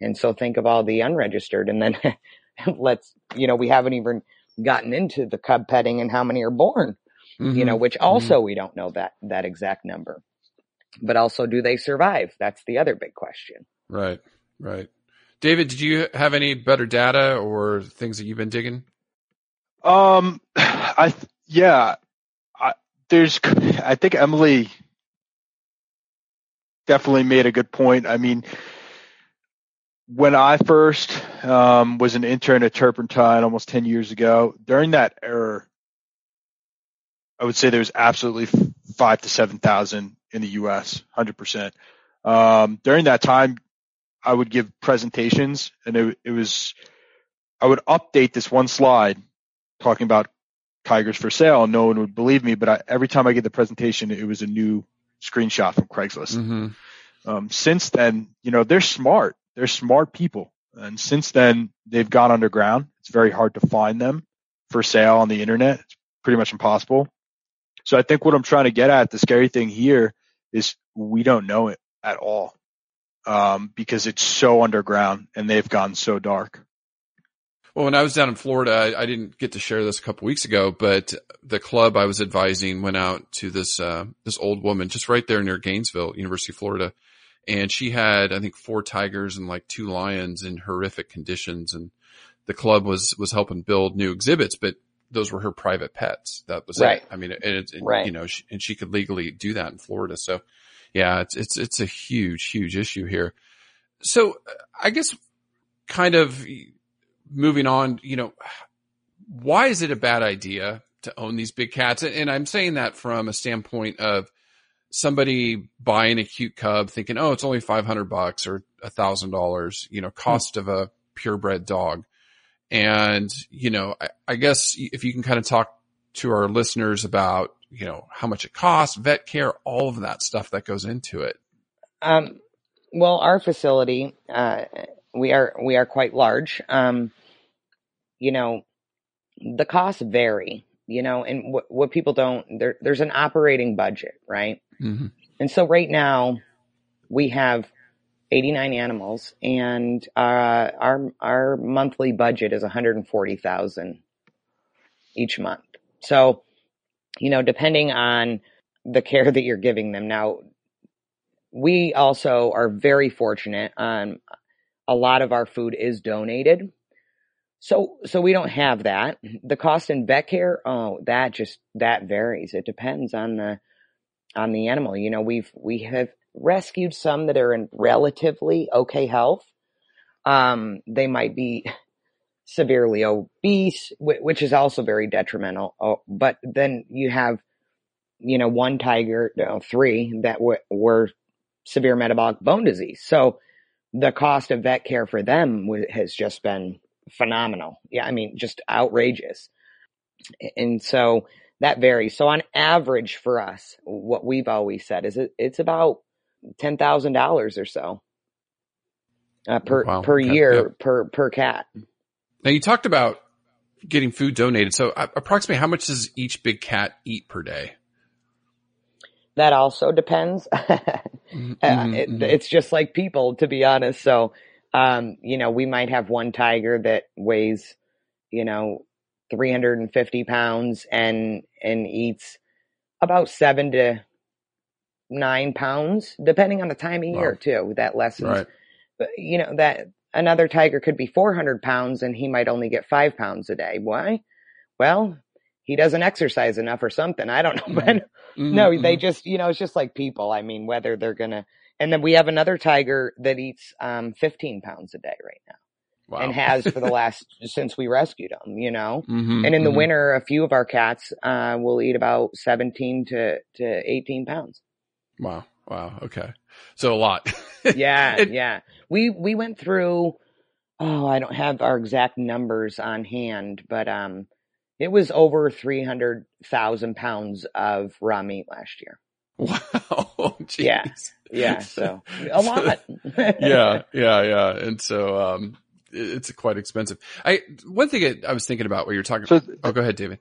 Speaker 2: and so think of all the unregistered and then let's you know we haven't even gotten into the cub petting and how many are born you know,
Speaker 1: Mhm.
Speaker 2: which also we don't know that that exact number. but also do they survive? That's the other big question.
Speaker 1: Right, right. David, did you have any better data or things that you've been digging?
Speaker 3: Um, I yeah, I, there's I think Emily definitely made a good point. I mean, when I first um, was an intern at Turpentine almost 10 years ago, during that era, I would say there was absolutely five to 7,000 in the U.S., 100%. Um, during that time, I would give presentations and it, it was, I would update this one slide talking about tigers for sale. No one would believe me, but I, every time I get the presentation, it was a new screenshot from Craigslist.
Speaker 1: Mm-hmm.
Speaker 3: Um, since then, you know, they're smart. They're smart people. And since then, they've gone underground. It's very hard to find them for sale on the internet. It's pretty much impossible. So I think what I'm trying to get at, the scary thing here is we don't know it at all. Um, because it's so underground and they've gone so dark.
Speaker 1: Well, when I was down in Florida, I, I didn't get to share this a couple weeks ago, but the club I was advising went out to this, uh, this old woman just right there near Gainesville, University of Florida. And she had, I think, four tigers and like two lions in horrific conditions. And the club was, was helping build new exhibits, but those were her private pets. That was
Speaker 2: right.
Speaker 1: it. I mean, and it's,
Speaker 2: right.
Speaker 1: you know, she, and she could legally do that in Florida. So yeah, it's, it's, it's a huge, huge issue here. So I guess kind of moving on, you know, why is it a bad idea to own these big cats? And I'm saying that from a standpoint of somebody buying a cute cub thinking, oh, it's only 500 bucks or a thousand dollars, you know, cost of a purebred dog. And, you know, I, I, guess if you can kind of talk to our listeners about, you know, how much it costs, vet care, all of that stuff that goes into it.
Speaker 2: Um, well, our facility, uh, we are we are quite large. Um, you know, the costs vary. You know, and what what people don't there there's an operating budget, right?
Speaker 1: Mm-hmm.
Speaker 2: And so right now we have 89 animals, and uh, our our monthly budget is 140,000 each month. So, you know, depending on the care that you're giving them. Now, we also are very fortunate. Um, a lot of our food is donated. So, so we don't have that. The cost in vet care, oh, that just, that varies. It depends on the, on the animal. You know, we've, we have rescued some that are in relatively okay health. Um, they might be severely obese, which is also very detrimental. Oh, but then you have, you know, one tiger, no, three that were severe metabolic bone disease. So, the cost of vet care for them has just been phenomenal. Yeah, I mean, just outrageous. And so that varies. So on average for us, what we've always said is it, it's about ten thousand dollars or so uh, per wow. per okay. year yep. per per cat.
Speaker 1: Now you talked about getting food donated. So uh, approximately how much does each big cat eat per day?
Speaker 2: That also depends. mm-hmm, uh, it, mm-hmm. It's just like people, to be honest. So, um, you know, we might have one tiger that weighs, you know, 350 pounds and, and eats about seven to nine pounds, depending on the time of year wow. too. That lessens,
Speaker 1: right.
Speaker 2: but you know, that another tiger could be 400 pounds and he might only get five pounds a day. Why? Well, he doesn't exercise enough or something. I don't know, but mm-hmm. no, they mm-hmm. just, you know, it's just like people. I mean, whether they're going to, and then we have another tiger that eats, um, 15 pounds a day right now. Wow. And has for the last, since we rescued him, you know,
Speaker 1: mm-hmm,
Speaker 2: and in the
Speaker 1: mm-hmm.
Speaker 2: winter, a few of our cats, uh, will eat about 17 to, to 18 pounds.
Speaker 1: Wow. Wow. Okay. So a lot.
Speaker 2: yeah. yeah. We, we went through, oh, I don't have our exact numbers on hand, but, um, it was over 300,000 pounds of raw meat last year.
Speaker 1: Wow. Geez.
Speaker 2: Yeah. Yeah. So a lot.
Speaker 1: yeah. Yeah. Yeah. And so, um, it's quite expensive. I, one thing I was thinking about what you're talking so, about. Oh, go ahead, David.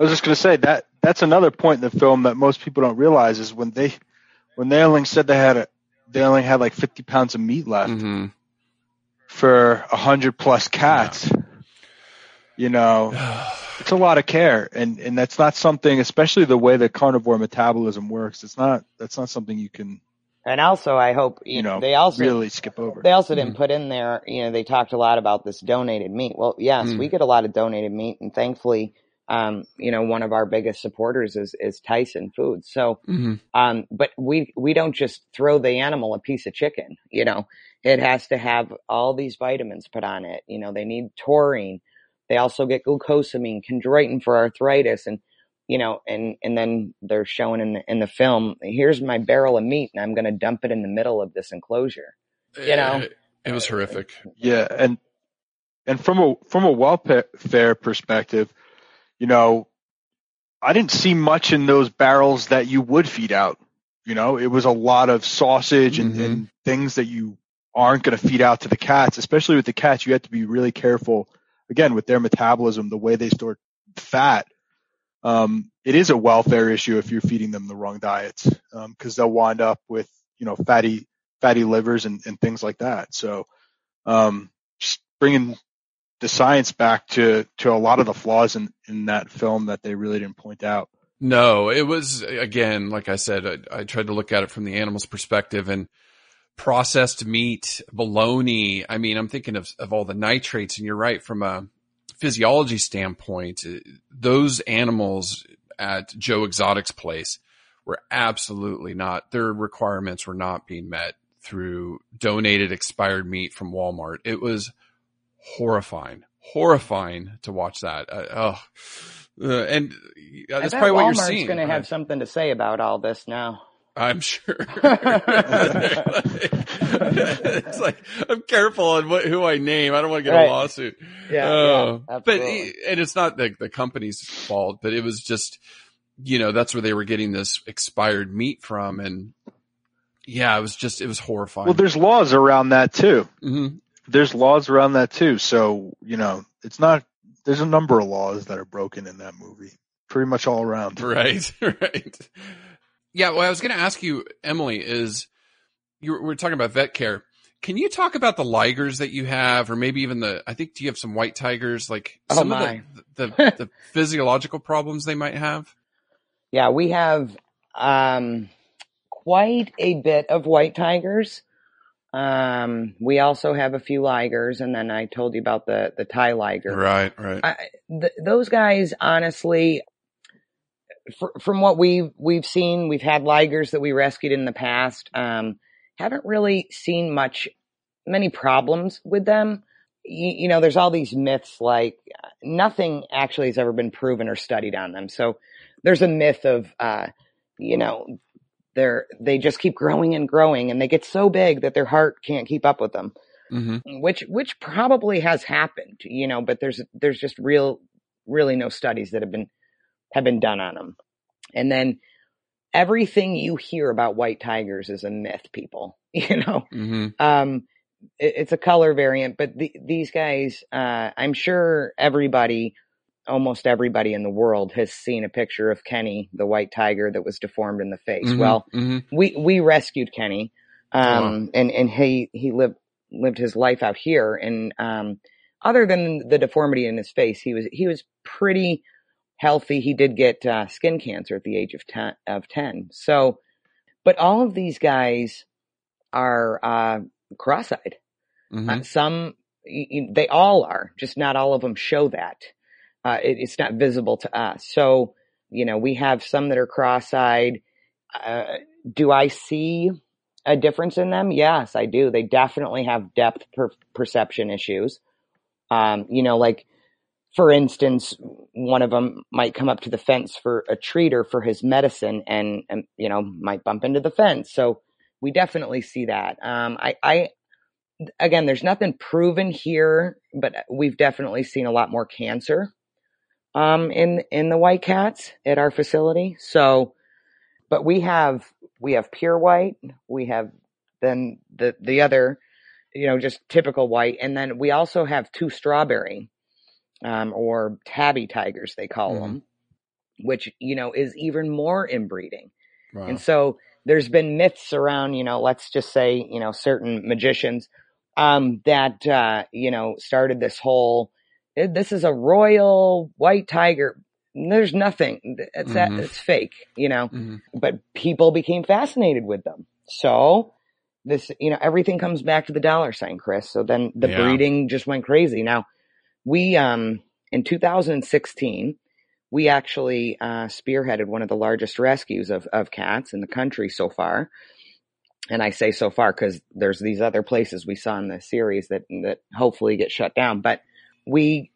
Speaker 3: I was just going to say that that's another point in the film that most people don't realize is when they, when they only said they had a, they only had like 50 pounds of meat left
Speaker 1: mm-hmm.
Speaker 3: for a hundred plus cats. Yeah you know, it's a lot of care, and and that's not something, especially the way that carnivore metabolism works. It's not that's not something you can
Speaker 2: And also, I hope you,
Speaker 3: you
Speaker 2: know
Speaker 3: know
Speaker 2: they also
Speaker 3: really skip over.
Speaker 2: They also didn't put in there, you know, they talked a lot about this donated meat. Well, yes,
Speaker 1: Mm.
Speaker 2: we get a lot of donated meat and thankfully, um, you know, one of our biggest supporters is, is Tyson Foods. So,
Speaker 1: Mhm.
Speaker 2: um, but we, we don't just throw the animal a piece of chicken, you know, it has to have all these vitamins put on it. You know, they need taurine. They also get glucosamine, chondroitin for arthritis and, you know, and, and then they're showing in the, in the film, here's my barrel of meat and I'm going to dump it in the middle of this enclosure. You know?
Speaker 1: It, it was horrific.
Speaker 3: Yeah, and and from a from a welfare perspective, you know, I didn't see much in those barrels that you would feed out. You know, it was a lot of sausage and,
Speaker 1: Mhm.
Speaker 3: and things that you aren't going to feed out to the cats. Especially with the cats, you have to be really careful. Again, with their metabolism, the way they store fat, um, it is a welfare issue if you're feeding them the wrong diets because they'll wind up with you know fatty fatty livers and, and things like that. So um, just bringing the science back to to a lot of the flaws in in that film that they really didn't point out.
Speaker 1: No, it was again, like I said, I, I tried to look at it from the animal's perspective and processed meat, bologna. I mean, I'm thinking of, of all the nitrates and you're right from a physiology standpoint, those animals at Joe Exotic's place were absolutely not, their requirements were not being met through donated expired meat from Walmart. It was horrifying, horrifying to watch that. Uh, oh, uh, and uh, that's probably what you're seeing.
Speaker 2: Walmart's going to have something to say about all this now.
Speaker 1: I'm sure. it's like I'm careful on what, who I name. I don't want to get
Speaker 2: Right.
Speaker 1: a lawsuit.
Speaker 2: Yeah,
Speaker 1: Uh,
Speaker 2: yeah,
Speaker 1: but and it's not the the company's fault, but it was just you know that's where they were getting this expired meat from, and yeah, it was just it was horrifying.
Speaker 3: Well, there's laws around that too.
Speaker 1: Mhm.
Speaker 3: There's laws around that too. So you know, it's not. There's a number of laws that are broken in that movie, pretty much all around.
Speaker 1: Right, right. Yeah, well, I was going to ask you, Emily, is you were, talking about vet care. Can you talk about the ligers that you have, or maybe even the? I think do you have some white tigers, like
Speaker 2: Oh,
Speaker 1: some
Speaker 2: my.
Speaker 1: of the the, the physiological problems they might have?
Speaker 2: Yeah, we have um, quite a bit of white tigers. Um, we also have a few ligers, and then I told you about the the tiliger.
Speaker 1: Right, right.
Speaker 2: I, th- those guys, honestly, fr- from what we've we've seen, we've had ligers that we rescued in the past. Um, haven't really seen much, many problems with them. You, you know, there's all these myths like nothing actually has ever been proven or studied on them. So there's a myth of, uh, you know, they're they just keep growing and growing, and they get so big that their heart can't keep up with them
Speaker 1: hmm
Speaker 2: which which probably has happened, you know, but there's there's just real really no studies that have been have been done on them. And then everything you hear about white tigers is a myth, people. You know,
Speaker 1: hmm
Speaker 2: um, it, it's a color variant, but the, these guys, uh, I'm sure everybody, almost everybody in the world has seen a picture of Kenny, the white tiger that was deformed in the face. Well,
Speaker 1: hmm
Speaker 2: we we rescued Kenny, um, and and he he lived lived his life out here, and um, other than the deformity in his face, he was he was pretty healthy. He did get uh, skin cancer at the age of ten of ten. So, but all of these guys are uh, cross-eyed. Uh, some y- y- they all are, just not all of them show that. Uh, it, it's not visible to us. So, you know, we have some that are cross-eyed. Uh, do I see a difference in them? Yes, I do. They definitely have depth per- perception issues. Um, you know, like for instance, one of them might come up to the fence for a treat or for his medicine, and, and you know might bump into the fence. So we definitely see that. Um, I, I again, there's nothing proven here, but we've definitely seen a lot more cancer um, in in the white cats at our facility. So, but we have we have pure white, we have then the the other, you know, just typical white, and then we also have two strawberry, um, or tabby tigers they call
Speaker 1: Mhm.
Speaker 2: them, which you know is even more inbreeding.
Speaker 1: Wow.
Speaker 2: And so there's been myths around, you know, let's just say, you know, certain magicians um, that, uh, you know, started this whole, this is a royal white tiger. There's nothing. It's
Speaker 1: Mhm.
Speaker 2: it's fake, you know.
Speaker 1: Mhm.
Speaker 2: But people became fascinated with them. So this, you know, everything comes back to the dollar sign, Chris. So then the
Speaker 1: Yeah.
Speaker 2: breeding just went crazy. Now we, um, in 2016, we actually uh, spearheaded one of the largest rescues of, of cats in the country so far. And I say so far because there's these other places we saw in the series that that hopefully get shut down. But we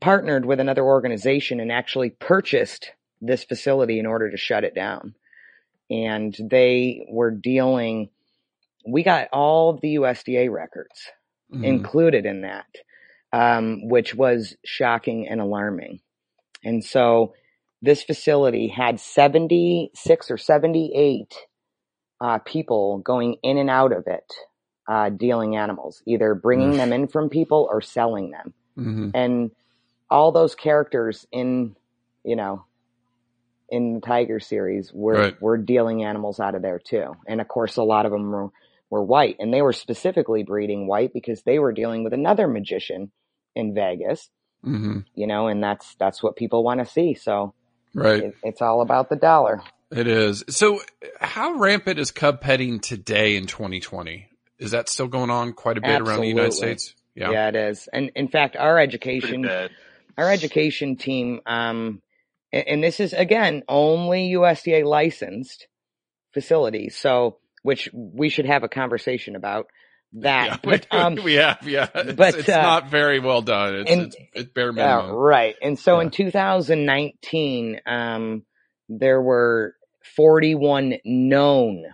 Speaker 2: partnered with another organization and actually purchased this facility in order to shut it down. And they were dealing. We got all of the USDA records
Speaker 1: Mhm.
Speaker 2: included in that, um, which was shocking and alarming. And so this facility had 76 or 78 uh, people going in and out of it, uh, dealing animals, either bringing them in from people or selling them.
Speaker 1: Mhm.
Speaker 2: And all those characters in, you know, in the Tiger series were,
Speaker 1: Right.
Speaker 2: were dealing animals out of there too. And of course, a lot of them were, were white and they were specifically breeding white because they were dealing with another magician in Vegas,
Speaker 1: Mhm.
Speaker 2: you know, and that's, that's what people want to see. So
Speaker 1: Right.
Speaker 2: it, it's all about the dollar.
Speaker 1: It is. So how rampant is cub petting today in 2020? Is that still going on quite a bit around the United States?
Speaker 2: Yeah. yeah, it is. And in fact, our education, our education team, um, and, and this is again only USDA licensed facilities. So, which we should have a conversation about that.
Speaker 1: Yeah,
Speaker 2: but, um,
Speaker 1: we have, yeah. It's,
Speaker 2: but,
Speaker 1: it's
Speaker 2: uh,
Speaker 1: not very well done. It's,
Speaker 2: and-
Speaker 1: it's, it's bare
Speaker 2: uh,
Speaker 1: minimum.
Speaker 2: right. And so
Speaker 1: Yeah.
Speaker 2: in 2019, um, there were 41 known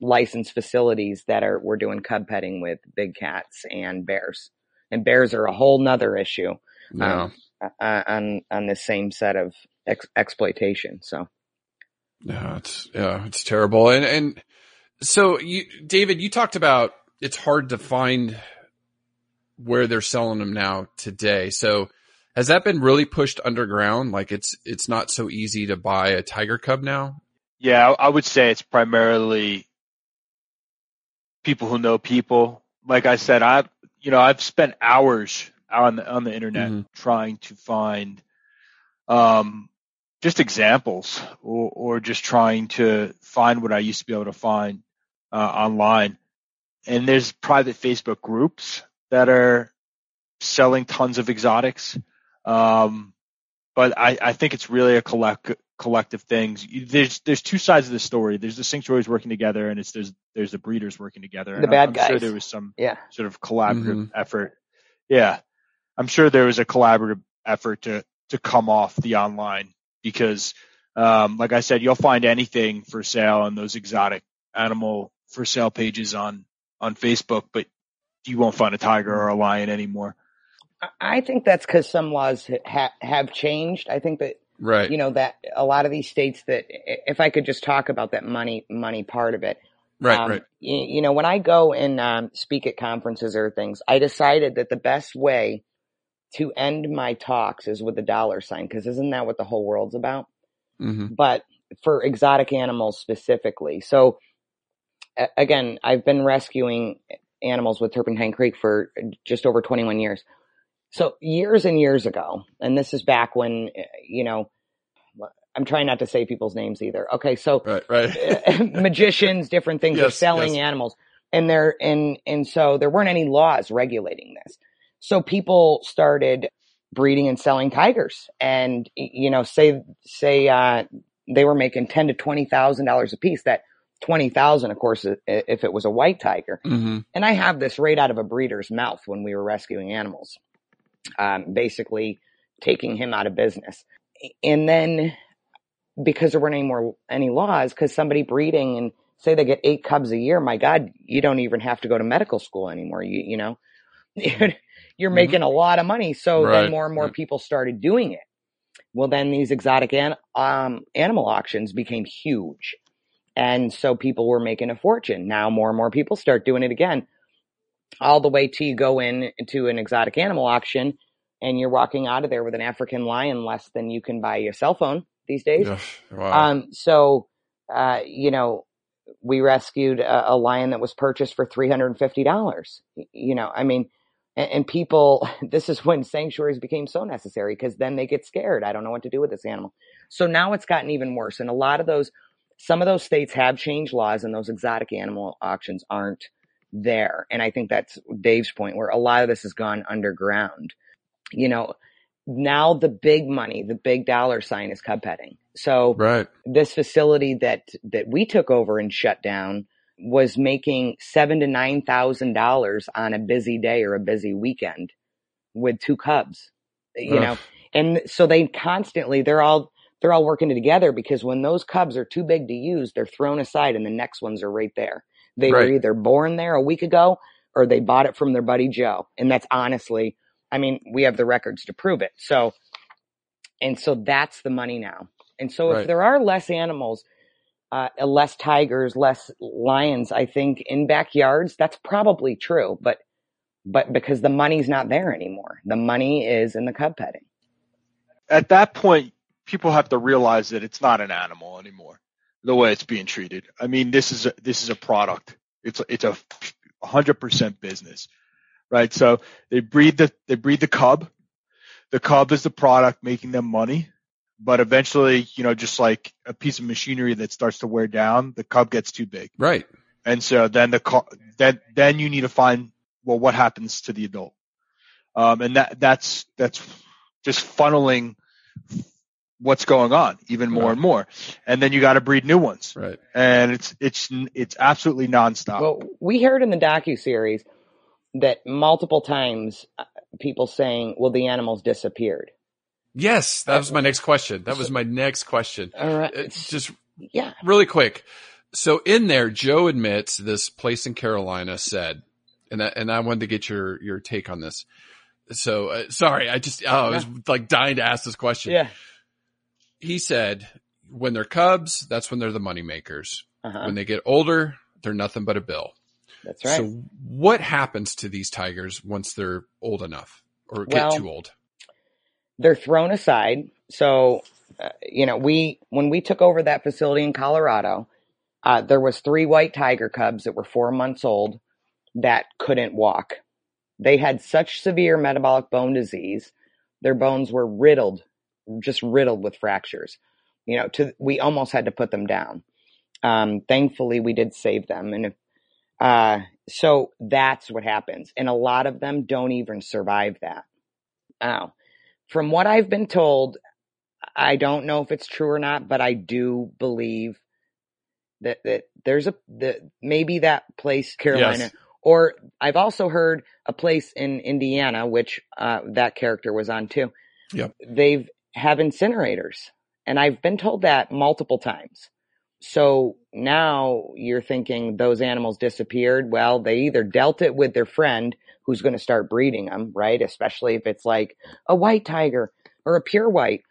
Speaker 2: licensed facilities that are, were doing cub petting with big cats and bears. And bears are a whole nother issue.
Speaker 1: yeah.
Speaker 2: um, uh, on on the same set of ex- exploitation. So
Speaker 1: Yeah, it's yeah, it's terrible. And and so you David, you talked about it's hard to find where they're selling them now today. So has that been really pushed underground? Like it's it's not so easy to buy a tiger cub now?
Speaker 3: Yeah, I would say it's primarily people who know people. Like I said, I you know I've spent hours on the, on the internet
Speaker 1: Mhm.
Speaker 3: trying to find um, just examples or, or just trying to find what I used to be able to find uh, online. And there's private Facebook groups that are selling tons of exotics. Um, but I, I think it's really a collect, collective things. There's there's two sides of the story. There's the sanctuaries working together, and it's there's there's the breeders working together.
Speaker 2: The
Speaker 3: And
Speaker 2: bad
Speaker 3: I'm, I'm sure
Speaker 2: guys.
Speaker 3: there was some
Speaker 2: yeah,
Speaker 3: sort of collaborative
Speaker 1: Mhm.
Speaker 3: effort. Yeah, I'm sure there was a collaborative effort to to come off the online because, um, like I said, you'll find anything for sale on those exotic animal for sale pages on on Facebook, but you won't find a tiger or a lion anymore.
Speaker 2: I- I think that's because some laws ha- have changed. I think that
Speaker 1: Right.
Speaker 2: you know that a lot of these states that if I could just talk about that money money part of it.
Speaker 1: right,
Speaker 2: um,
Speaker 1: right.
Speaker 2: You, you know, when I go and um, speak at conferences or things, I decided that the best way to end my talks is with the dollar sign because isn't that what the whole world's about?
Speaker 1: hmm
Speaker 2: but for exotic animals specifically. So a- again, I've been rescuing animals with Turpentine Creek for just over 21 years. So years and years ago, and this is back when, you know, I'm trying not to say people's names either. Okay. So
Speaker 1: Right, right.
Speaker 2: magicians, different things are selling
Speaker 1: yes.
Speaker 2: animals. And there, and, and so there weren't any laws regulating this. So people started breeding and selling tigers and, you know, say, say, uh, they were making ten to twenty thousand dollars a piece. That twenty thousand, of course, if it was a white tiger.
Speaker 1: hmm
Speaker 2: And I have this right out of a breeder's mouth when we were rescuing animals, um, basically taking him out of business. And then because there weren't any more any laws, because somebody breeding and say they get eight cubs a year, my God, you don't even have to go to medical school anymore. You you know, you're
Speaker 1: Mhm.
Speaker 2: making a lot of money. So
Speaker 1: Right,
Speaker 2: then more and more
Speaker 1: right.
Speaker 2: people started doing it. Well, then these exotic an, um, animal auctions became huge. And so people were making a fortune. Now more and more people start doing it again. All the way to you go in to an exotic animal auction and you're walking out of there with an African lion less than you can buy your cell phone these days.
Speaker 1: Wow.
Speaker 2: Um, so, uh, you know, we rescued a, a lion that was purchased for $350. You know, I mean, and, and people, this is when sanctuaries became so necessary because then they get scared. I don't know what to do with this animal. So now it's gotten even worse. And a lot of those, some of those states have changed laws and those exotic animal auctions aren't there. And I think that's Dave's point where a lot of this has gone underground. You know, now the big money, the big dollar sign is cub petting. So
Speaker 1: Right.
Speaker 2: this facility that, that we took over and shut down was making seven to nine thousand dollars on a busy day or a busy weekend with two cubs. You
Speaker 1: Ugh.
Speaker 2: know, and so they constantly they're all they're all working together because when those cubs are too big to use, they're thrown aside and the next ones are right there. They
Speaker 1: Right.
Speaker 2: were either born there a week ago or they bought it from their buddy Joe. And that's honestly, I mean, we have the records to prove it. So, and so that's the money now. And so
Speaker 1: Right.
Speaker 2: if there are less animals, uh, less tigers, less lions, I think in backyards, that's probably true. But, but because the money's not there anymore, the money is in the cub petting.
Speaker 3: At that point, people have to realize that it's not an animal anymore. The way it's being treated. I mean, this is a, this is a product. It's it's a hundred percent business, right? So they breed the they breed the cub. The cub is the product making them money. But eventually, you know, just like a piece of machinery that starts to wear down, the cub gets too big.
Speaker 1: Right.
Speaker 3: And so then the then then you need to find well what happens to the adult, um, and that that's that's just funneling what's going on even more
Speaker 1: Right.
Speaker 3: and more, and then you got to breed new ones,
Speaker 1: Right.
Speaker 3: and it's it's it's absolutely nonstop.
Speaker 2: Well, we heard in the docu series that multiple times uh, people saying, "Well, the animals disappeared."
Speaker 1: Yes, that was my next question. That was my next question.
Speaker 2: All right,
Speaker 1: It's just
Speaker 2: yeah,
Speaker 1: really quick. So in there, Joe admits this place in Carolina said, and I, and I wanted to get your your take on this. So uh, sorry, I just oh, I was like dying to ask this question.
Speaker 2: yeah.
Speaker 1: He said when they're cubs, that's when they're the money makers.
Speaker 2: Uh-huh.
Speaker 1: When they get older, they're nothing but a bill.
Speaker 2: That's right.
Speaker 1: So what happens to these tigers once they're old enough or get
Speaker 2: Well,
Speaker 1: too old?
Speaker 2: They're thrown aside. So, uh, you know, we when we took over that facility in Colorado, uh, there was three white tiger cubs that were four months old that couldn't walk. They had such severe metabolic bone disease, their bones were riddled, just riddled with fractures. You know, to we almost had to put them down. Um, thankfully, we did save them, and if, uh, so that's what happens. And a lot of them don't even survive that. Now, from what I've been told, I don't know if it's true or not, but I do believe that that there's a that maybe that place Carolina
Speaker 1: Yes.
Speaker 2: or I've also heard a place in Indiana which uh, that character was on too.
Speaker 1: Yep.
Speaker 2: They've have incinerators, and I've been told that multiple times. So now you're thinking those animals disappeared. Well, they either dealt it with their friend who's going to start breeding them, right? Especially if it's like a white tiger or a pure white,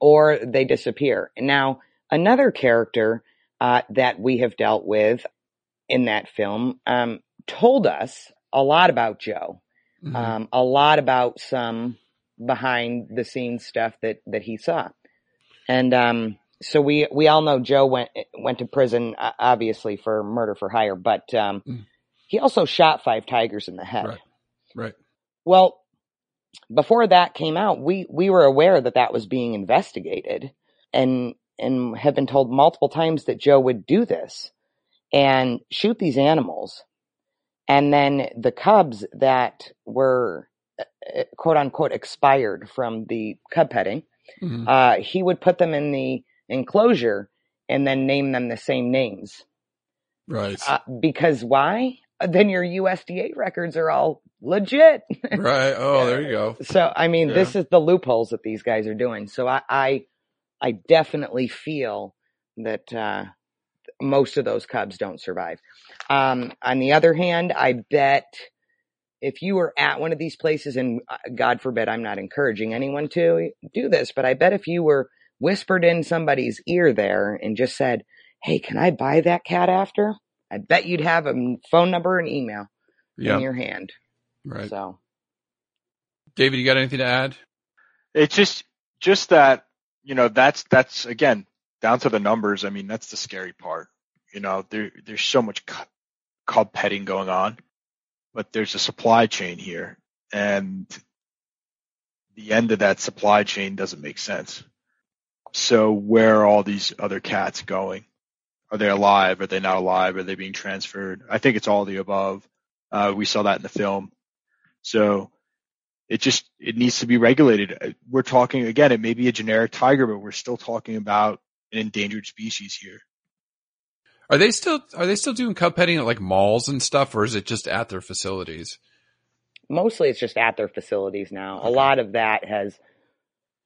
Speaker 2: or they disappear. Now, another character uh, that we have dealt with in that film um, told us a lot about Joe,
Speaker 1: Mhm.
Speaker 2: um, a lot about some behind the scenes stuff that that he saw, and um, so we we all know Joe went went to prison uh, obviously for murder for hire, but um,
Speaker 1: Mm.
Speaker 2: he also shot five tigers in the head.
Speaker 1: Right. Right.
Speaker 2: Well, before that came out, we we were aware that that was being investigated, and and have been told multiple times that Joe would do this and shoot these animals, and then the cubs that were quote unquote expired from the cub petting,
Speaker 1: Mhm.
Speaker 2: uh, he would put them in the enclosure and then name them the same names.
Speaker 1: Right.
Speaker 2: Uh, because why? Then your USDA records are all legit.
Speaker 1: right. Oh, there you go.
Speaker 2: So I mean,
Speaker 1: Yeah.
Speaker 2: this is the loopholes that these guys are doing. So I, I, I definitely feel that uh, most of those cubs don't survive. Um, on the other hand, I bet if you were at one of these places, and uh, God forbid, I'm not encouraging anyone to do this, but I bet if you were whispered in somebody's ear there and just said, "Hey, can I buy that cat after?" I bet you'd have a phone number and email
Speaker 1: Yeah.
Speaker 2: in your hand.
Speaker 1: Right.
Speaker 2: So.
Speaker 1: David, you got anything to add?
Speaker 3: It's just just that you know that's that's again down to the numbers. I mean that's the scary part. You know there there's so much cu- cub petting going on, but there's a supply chain here, and the end of that supply chain doesn't make sense. So where are all these other cats going? Are they alive? Are they not alive? Are they being transferred? I think it's all the above. Uh, we saw that in the film. So it just, it needs to be regulated. We're talking, again, it may be a generic tiger, but we're still talking about an endangered species here.
Speaker 1: Are they still, are they still doing cub petting at like malls and stuff or is it just at their facilities?
Speaker 2: Mostly it's just at their facilities now.
Speaker 1: Okay.
Speaker 2: A lot of that has,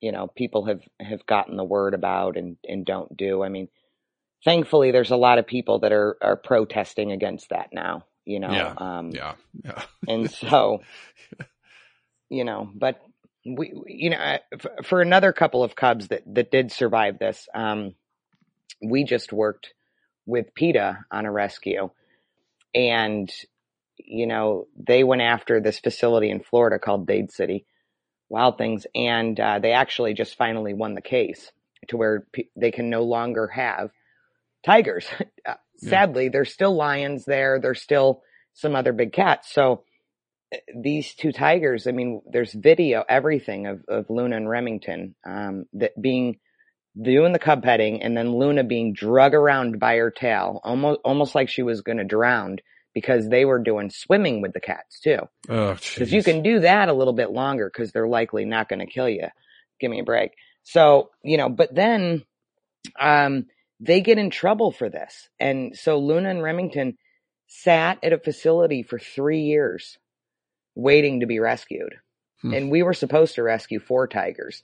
Speaker 2: you know, people have, have gotten the word about and, and don't do. I mean, thankfully there's a lot of people that are, are protesting against that now, you know,
Speaker 1: Yeah.
Speaker 2: um,
Speaker 1: Yeah. Yeah.
Speaker 2: and so you know but we we- you know for another couple of cubs that that did survive this um we just worked with PETA on a rescue. And you know they went after this facility in Florida called Dade City Wild Things and uh, they actually just finally won the case to where pe- they can no longer have tigers. Uh,
Speaker 1: Yeah.
Speaker 2: sadly there's still lions there. There's still some other big cats. So these two tigers, I mean, there's video, everything of, of Luna and Remington, um, that being doing the cub petting and then Luna being drug around by her tail, almost, almost like she was going to drown because they were doing swimming with the cats too.
Speaker 1: Oh,
Speaker 2: Cause you can do that a little bit longer because they're likely not going to kill you. Give me a break. So, you know, but then, um, they get in trouble for this. And so Luna and Remington sat at a facility for three years waiting to be rescued.
Speaker 1: Hmm.
Speaker 2: And we were supposed to rescue four tigers.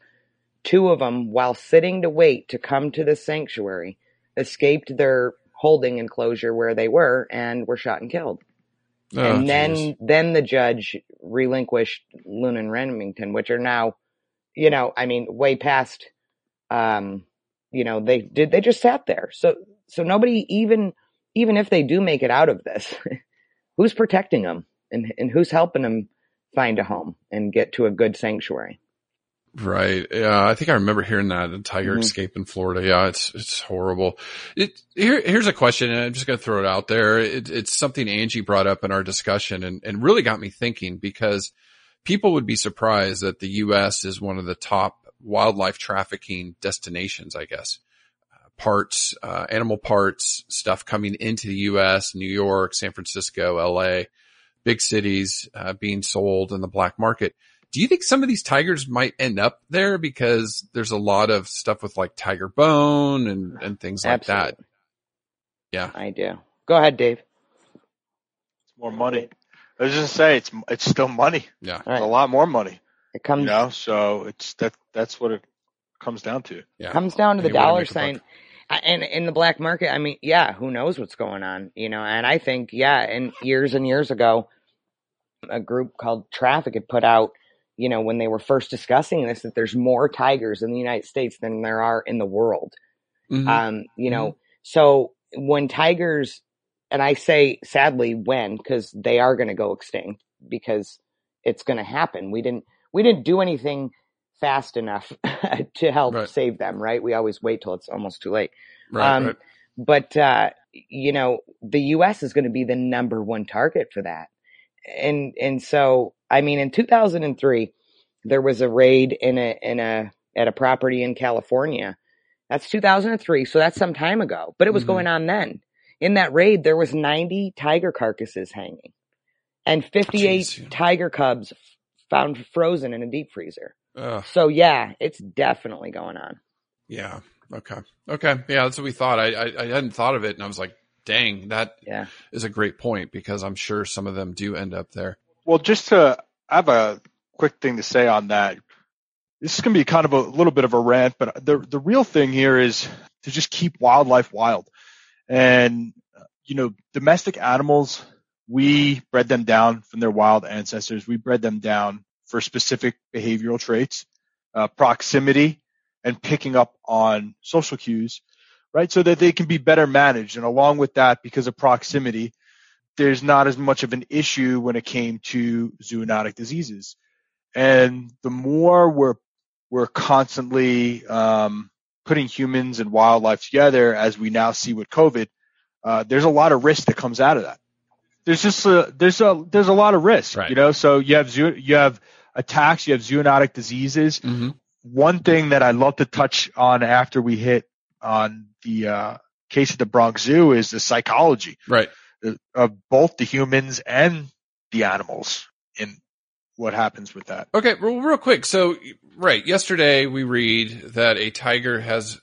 Speaker 2: Two of them, while sitting to wait to come to the sanctuary, escaped their holding enclosure where they were and were shot and killed
Speaker 1: Oh,
Speaker 2: and then
Speaker 1: jeez.
Speaker 2: then the judge relinquished Luna and Remington, which are now, you know, I mean, way past. Um, you know, they did they just sat there. So so nobody even even if they do make it out of this, who's protecting them and and who's helping them find a home and get to a good sanctuary?
Speaker 1: Right. Yeah. I think I remember hearing that a tiger
Speaker 2: Mhm.
Speaker 1: escape in Florida. Yeah. It's, it's horrible. It, here, here's a question and I'm just going to throw it out there. It, it's something Angie brought up in our discussion and, and really got me thinking because people would be surprised that the U.S. is one of the top wildlife trafficking destinations, I guess. Uh, Parts, uh, animal parts, stuff coming into the U.S., New York, San Francisco, LA, big cities, uh, being sold in the black market. Do you think some of these tigers might end up there because there's a lot of stuff with like tiger bone and, and things like that?
Speaker 2: Absolutely.
Speaker 1: Yeah.
Speaker 2: I do. Go ahead, Dave.
Speaker 3: It's more money. I was just say it's it's still money.
Speaker 1: Yeah.
Speaker 2: All
Speaker 3: It's a lot more money.
Speaker 2: It comes
Speaker 3: You know, so it's that that's what it comes down to.
Speaker 1: Yeah.
Speaker 2: comes down to the
Speaker 1: Any way to
Speaker 2: dollar sign and in the black market i mean yeah who knows what's going on you know and i think yeah and years and years ago a group called traffic had put out you know when they were first discussing this that there's more tigers in the united states than there are in the world
Speaker 1: Mhm.
Speaker 2: um you know so when tigers and i say sadly when because they are going to go extinct because it's going to happen we didn't we didn't do anything fast enough to help
Speaker 1: Right.
Speaker 2: save them right we always wait till it's almost too late
Speaker 1: right.
Speaker 2: um,
Speaker 1: right.
Speaker 2: but uh you know the us is going to be the number one target for that and and so i mean in 2003 there was a raid in a in a at a property in california that's 2003 so that's some time ago but it was
Speaker 1: Mhm.
Speaker 2: going on then in that raid there was 90 tiger carcasses hanging and 58
Speaker 1: Jeez.
Speaker 2: tiger cubs found frozen in a deep freezer
Speaker 1: Ugh.
Speaker 2: so yeah it's definitely going on
Speaker 1: yeah. Okay. Okay. Yeah. That's what we thought. I, I, I hadn't thought of it and I was like, dang, that
Speaker 2: yeah
Speaker 1: is a great point because I'm sure some of them do end up there.
Speaker 3: Well, just to I have a quick thing to say on that. This is going to be kind of a little bit of a rant, but the the real thing here is to just keep wildlife wild. And uh, you know, domestic animals, we bred them down from their wild ancestors. We bred them down for specific behavioral traits, uh, proximity, and picking up on social cues, right? So that they can be better managed. And along with that, because of proximity, there's not as much of an issue when it came to zoonotic diseases. And the more we're we're constantly um, putting humans and wildlife together, as we now see with COVID, uh, there's a lot of risk that comes out of that. there's just a, there's a there's a lot of risk,
Speaker 1: Right.
Speaker 3: you know. So you have zoo, you have attacks, you have zoonotic diseases.
Speaker 1: hmm
Speaker 3: One thing that I'd love to touch on after we hit on the uh, case of the Bronx Zoo is the psychology
Speaker 1: Right.
Speaker 3: of both the humans and the animals and what happens with that.
Speaker 1: Okay, well, real quick. So, right, yesterday we read that a tiger has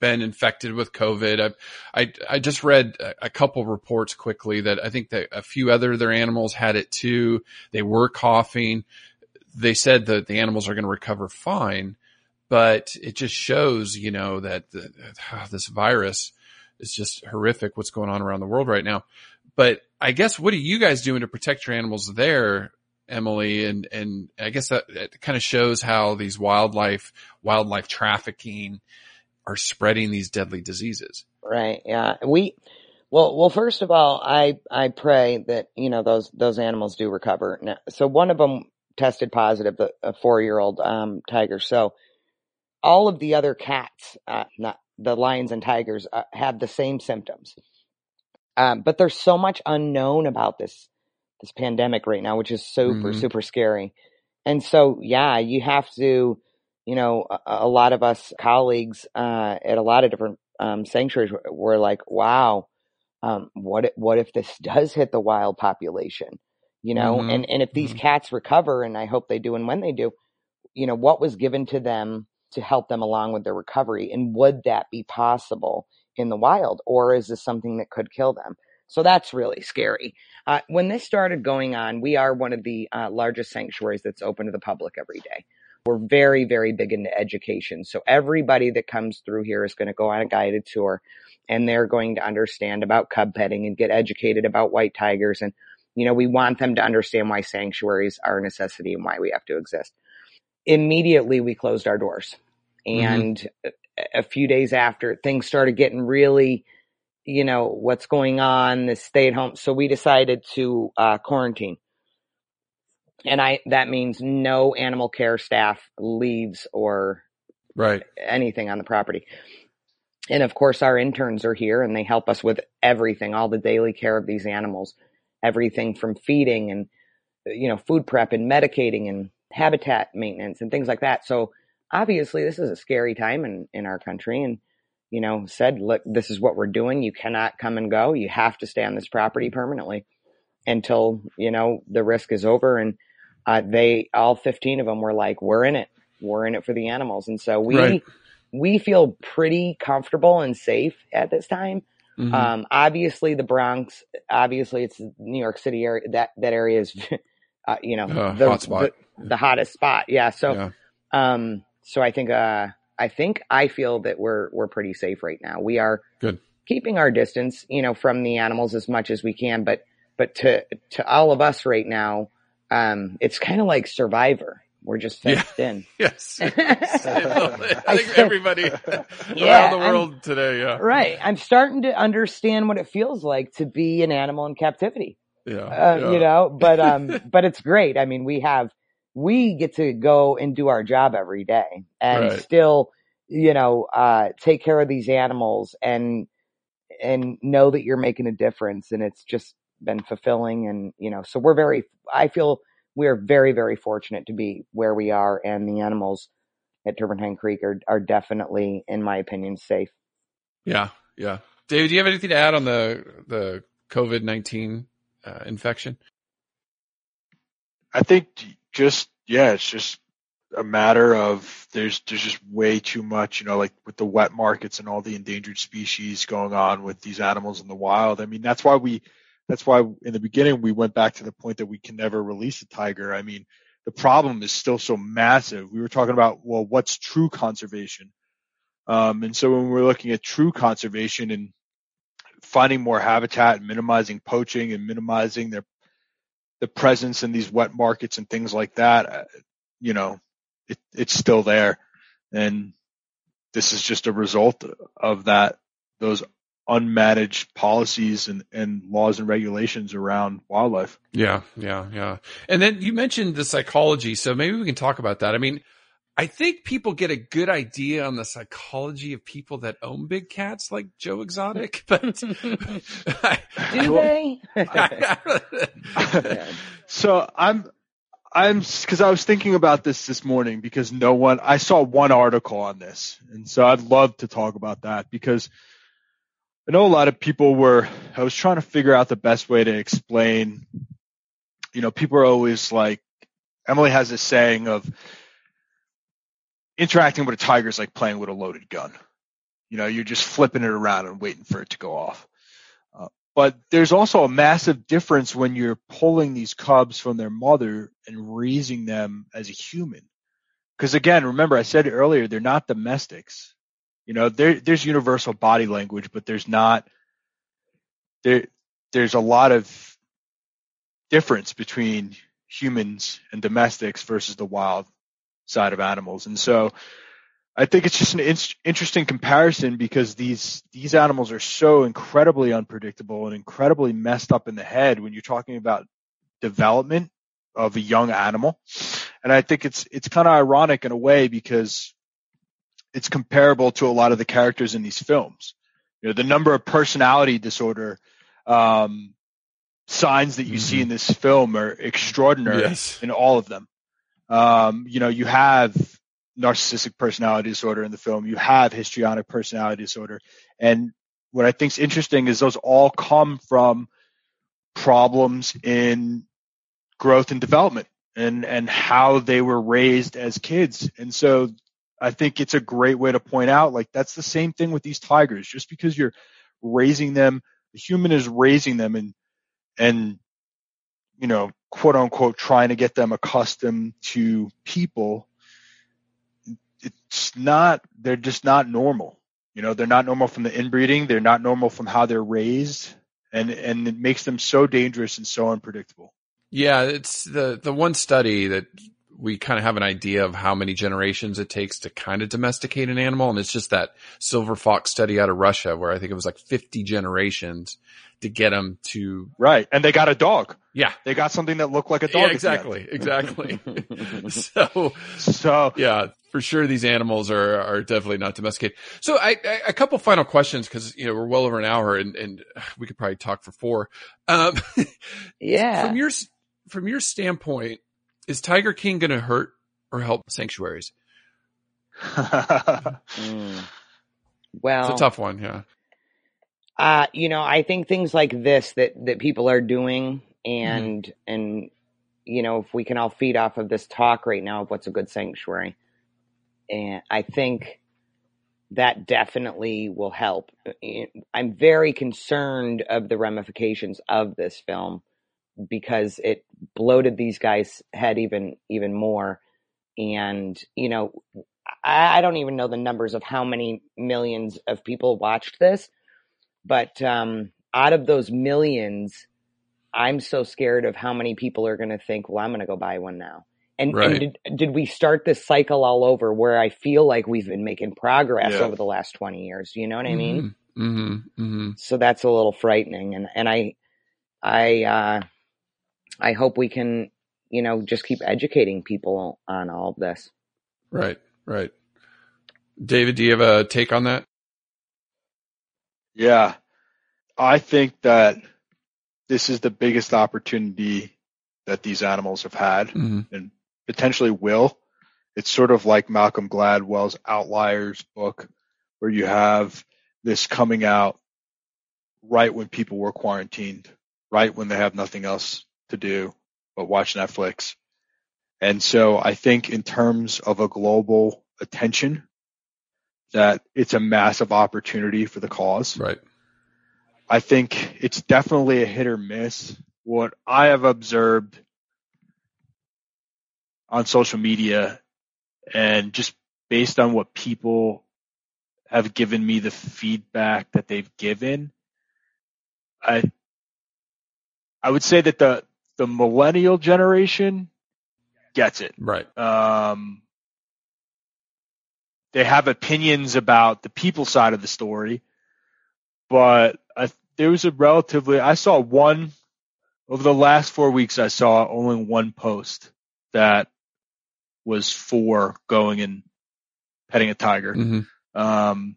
Speaker 1: been infected with COVID. I, I, I just read a, couple reports quickly that I think that a few other of their animals had it too. They were coughing. They said that the animals are going to recover fine, but it just shows, you know, that the, this virus is just horrific. What's going on around the world right now. But I guess what are you guys doing to protect your animals there? Emily, and and I guess that, that kind of shows how these wildlife wildlife trafficking are spreading these deadly diseases.
Speaker 2: Right. Yeah. We, well, well, first of all, I, I pray that, you know, those, those animals do recover. Now, so one of them tested positive, a four year old, um, tiger. So all of the other cats, uh, not the lions and tigers, uh, have the same symptoms. Um, but there's so much unknown about this, this pandemic right now, which is super,
Speaker 1: Mhm.
Speaker 2: super scary. And so, yeah, you have to, you know, a, a lot of us colleagues uh, at a lot of different um, sanctuaries were, were like, "Wow, um, what if, what if this does hit the wild population?" You know,
Speaker 1: Mhm.
Speaker 2: and and if these
Speaker 1: Mhm.
Speaker 2: cats recover, and I hope they do, and when they do, you know, what was given to them to help them along with their recovery, and would that be possible in the wild, or is this something that could kill them? So that's really scary. Uh, when this started going on, we are one of the uh, largest sanctuaries that's open to the public every day. We're very, very big into education. So everybody that comes through here is going to go on a guided tour and they're going to understand about cub petting and get educated about white tigers. And, you know, we want them to understand why sanctuaries are a necessity and why we have to exist. Immediately we closed our doors and a- a few days after things started getting really, you know, what's going on, the stay at home. So we decided to uh, quarantine. And I, that means no animal care staff leaves or
Speaker 1: Right.
Speaker 2: anything on the property. And of course, our interns are here and they help us with everything, all the daily care of these animals, everything from feeding and, you know, food prep and medicating and habitat maintenance and things like that. So obviously this is a scary time in, in our country and, you know, said, look, this is what we're doing. You cannot come and go. You have to stay on this property permanently until, you know, the risk is over. And, uh, they, all 15 of them were like, we're in it. We're in it for the animals. And so we,
Speaker 1: Right.
Speaker 2: we feel pretty comfortable and safe at this time.
Speaker 1: Mhm.
Speaker 2: Um, obviously the Bronx, obviously it's New York City area. That, that area is, uh, you know,
Speaker 1: Uh,
Speaker 2: the,
Speaker 1: hot spot.
Speaker 2: the, the hottest spot. Yeah. So,
Speaker 1: yeah.
Speaker 2: um, so I think, uh, I think I feel that we're, we're pretty safe right now. We are
Speaker 1: Good.
Speaker 2: keeping our distance, you know, from the animals as much as we can, but, but to, to all of us right now, um, it's kind of like survivor. We're just
Speaker 1: Yeah.
Speaker 2: fenced in.
Speaker 1: Yes. I
Speaker 2: I
Speaker 1: think everybody
Speaker 2: Yeah,
Speaker 1: around the
Speaker 2: I'm-
Speaker 1: world today. Yeah.
Speaker 2: Right. I'm starting to understand what it feels like to be an animal in captivity.
Speaker 1: Yeah.
Speaker 2: Uh,
Speaker 1: yeah.
Speaker 2: you know, but, um, but it's great. I mean, we have, we get to go and do our job every day and
Speaker 1: Right.
Speaker 2: still, you know, uh, take care of these animals and, and know that you're making a difference. And it's just been fulfilling. And, you know, so we're very, I feel we are very, very fortunate to be where we are and the animals at Turpentine Creek are, are definitely, in my opinion, safe.
Speaker 1: Yeah. Yeah. David, do you have anything to add on the, the COVID 19 uh, infection?
Speaker 3: I think just yeah, it's just a matter of there's there's just way too much, you know, like with the wet markets and all the endangered species going on with these animals in the wild. I mean, that's why we that's why in the beginning we went back to the point that we can never release a tiger. I mean, the problem is still so massive. We were talking about well, what's true conservation? Um, and so when we're looking at true conservation and finding more habitat and minimizing poaching and minimizing their the presence in these wet markets and things like that, uh, you know, it, it's still there. And this is just a result of that, those unmanaged policies and, and laws and regulations around wildlife.
Speaker 1: Yeah, yeah, yeah. And then you mentioned the psychology, so maybe we can talk about that. I mean, I think people get a good idea on the psychology of people that own big cats like Joe Exotic, but
Speaker 2: Do they?
Speaker 3: so I'm I'm because I was thinking about this this morning because no one I saw one article on this, and so I'd love to talk about that because I know a lot of people were. I was trying to figure out the best way to explain. You know, people are always like, Emily has this saying of interacting with a tiger is like playing with a loaded gun. You know, you're just flipping it around and waiting for it to go off. Uh, but there's also a massive difference when you're pulling these cubs from their mother and raising them as a human. Because again, remember I said earlier, they're not domestics. You know, there, there's universal body language, but there's not, there, there's a lot of difference between humans and domestics versus the wild side of animals. And so I think it's just an in- interesting comparison because these these animals are so incredibly unpredictable and incredibly messed up in the head when you're talking about development of a young animal. And I think it's it's kind of ironic in a way because it's comparable to a lot of the characters in these films. You know, the number of personality disorder um, signs that you mm-hmm. see in this film are extraordinary yes. in all of them. Um, you know, you have narcissistic personality disorder in the film. You have histrionic personality disorder. And what I think is interesting is those all come from problems in growth and development and, and how they were raised as kids. And so I think it's a great way to point out, like, that's the same thing with these tigers. Just because you're raising them, the human is raising them and, and, you know, quote unquote trying to get them accustomed to people it's not they're just not normal. You know they're not normal from the inbreeding. They're not normal from how they're raised. And and it makes them so dangerous and so unpredictable.
Speaker 1: Yeah it's the the one study that we kind of have an idea of how many generations it takes to kind of domesticate an animal. And it's just that silver fox study out of russia where i think it was like 50 generations to get them to
Speaker 3: right. And they got a dog.
Speaker 1: Yeah.
Speaker 3: They got something that looked like a dog
Speaker 1: yeah, exactly. Exactly. So
Speaker 3: so
Speaker 1: yeah for sure these animals are are definitely not domesticated. So i, I a couple final questions because you know we're well over an hour and and we could probably talk for four. Um
Speaker 2: yeah.
Speaker 1: from your from your standpoint is tiger king going to hurt or help sanctuaries
Speaker 2: mm. well
Speaker 1: it's a tough one yeah
Speaker 2: uh, you know, I think things like this that that people are doing, and mm-hmm. and you know, if we can all feed off of this talk right now of what's a good sanctuary, and I think that definitely will help. I'm very concerned of the ramifications of this film because it bloated these guys' head even even more, and you know, I, I don't even know the numbers of how many millions of people watched this but um, out of those millions, I'm so scared of how many people are going to think, well, I'm going to go buy one now. And, right. and did, did, we start this cycle all over where I feel like we've been making progress yeah. over the last 20 years? You know what I mean?
Speaker 1: Mm-hmm. Mm-hmm. Mm-hmm.
Speaker 2: So that's a little frightening. And, and I, I, uh, I hope we can, you know, just keep educating people on all of this.
Speaker 1: Right. Right. David, do you have a take on that?
Speaker 3: Yeah. I think that this is the biggest opportunity that these animals have had mm-hmm. and potentially will. It's sort of like Malcolm Gladwell's Outliers book where you have this coming out right when people were quarantined, right when they have nothing else to do but watch Netflix. And so I think in terms of a global attention, that it's a massive opportunity for the cause.
Speaker 1: Right.
Speaker 3: I think it's definitely a hit or miss. What I have observed on social media and just based on what people have given me the feedback that they've given, I I would say that the the millennial generation gets it.
Speaker 1: Right.
Speaker 3: Um, they have opinions about the people side of the story, but I, there was a relatively, I saw one over the last four weeks, I saw only one post that was for going and petting a tiger.
Speaker 1: Mm-hmm.
Speaker 3: Um,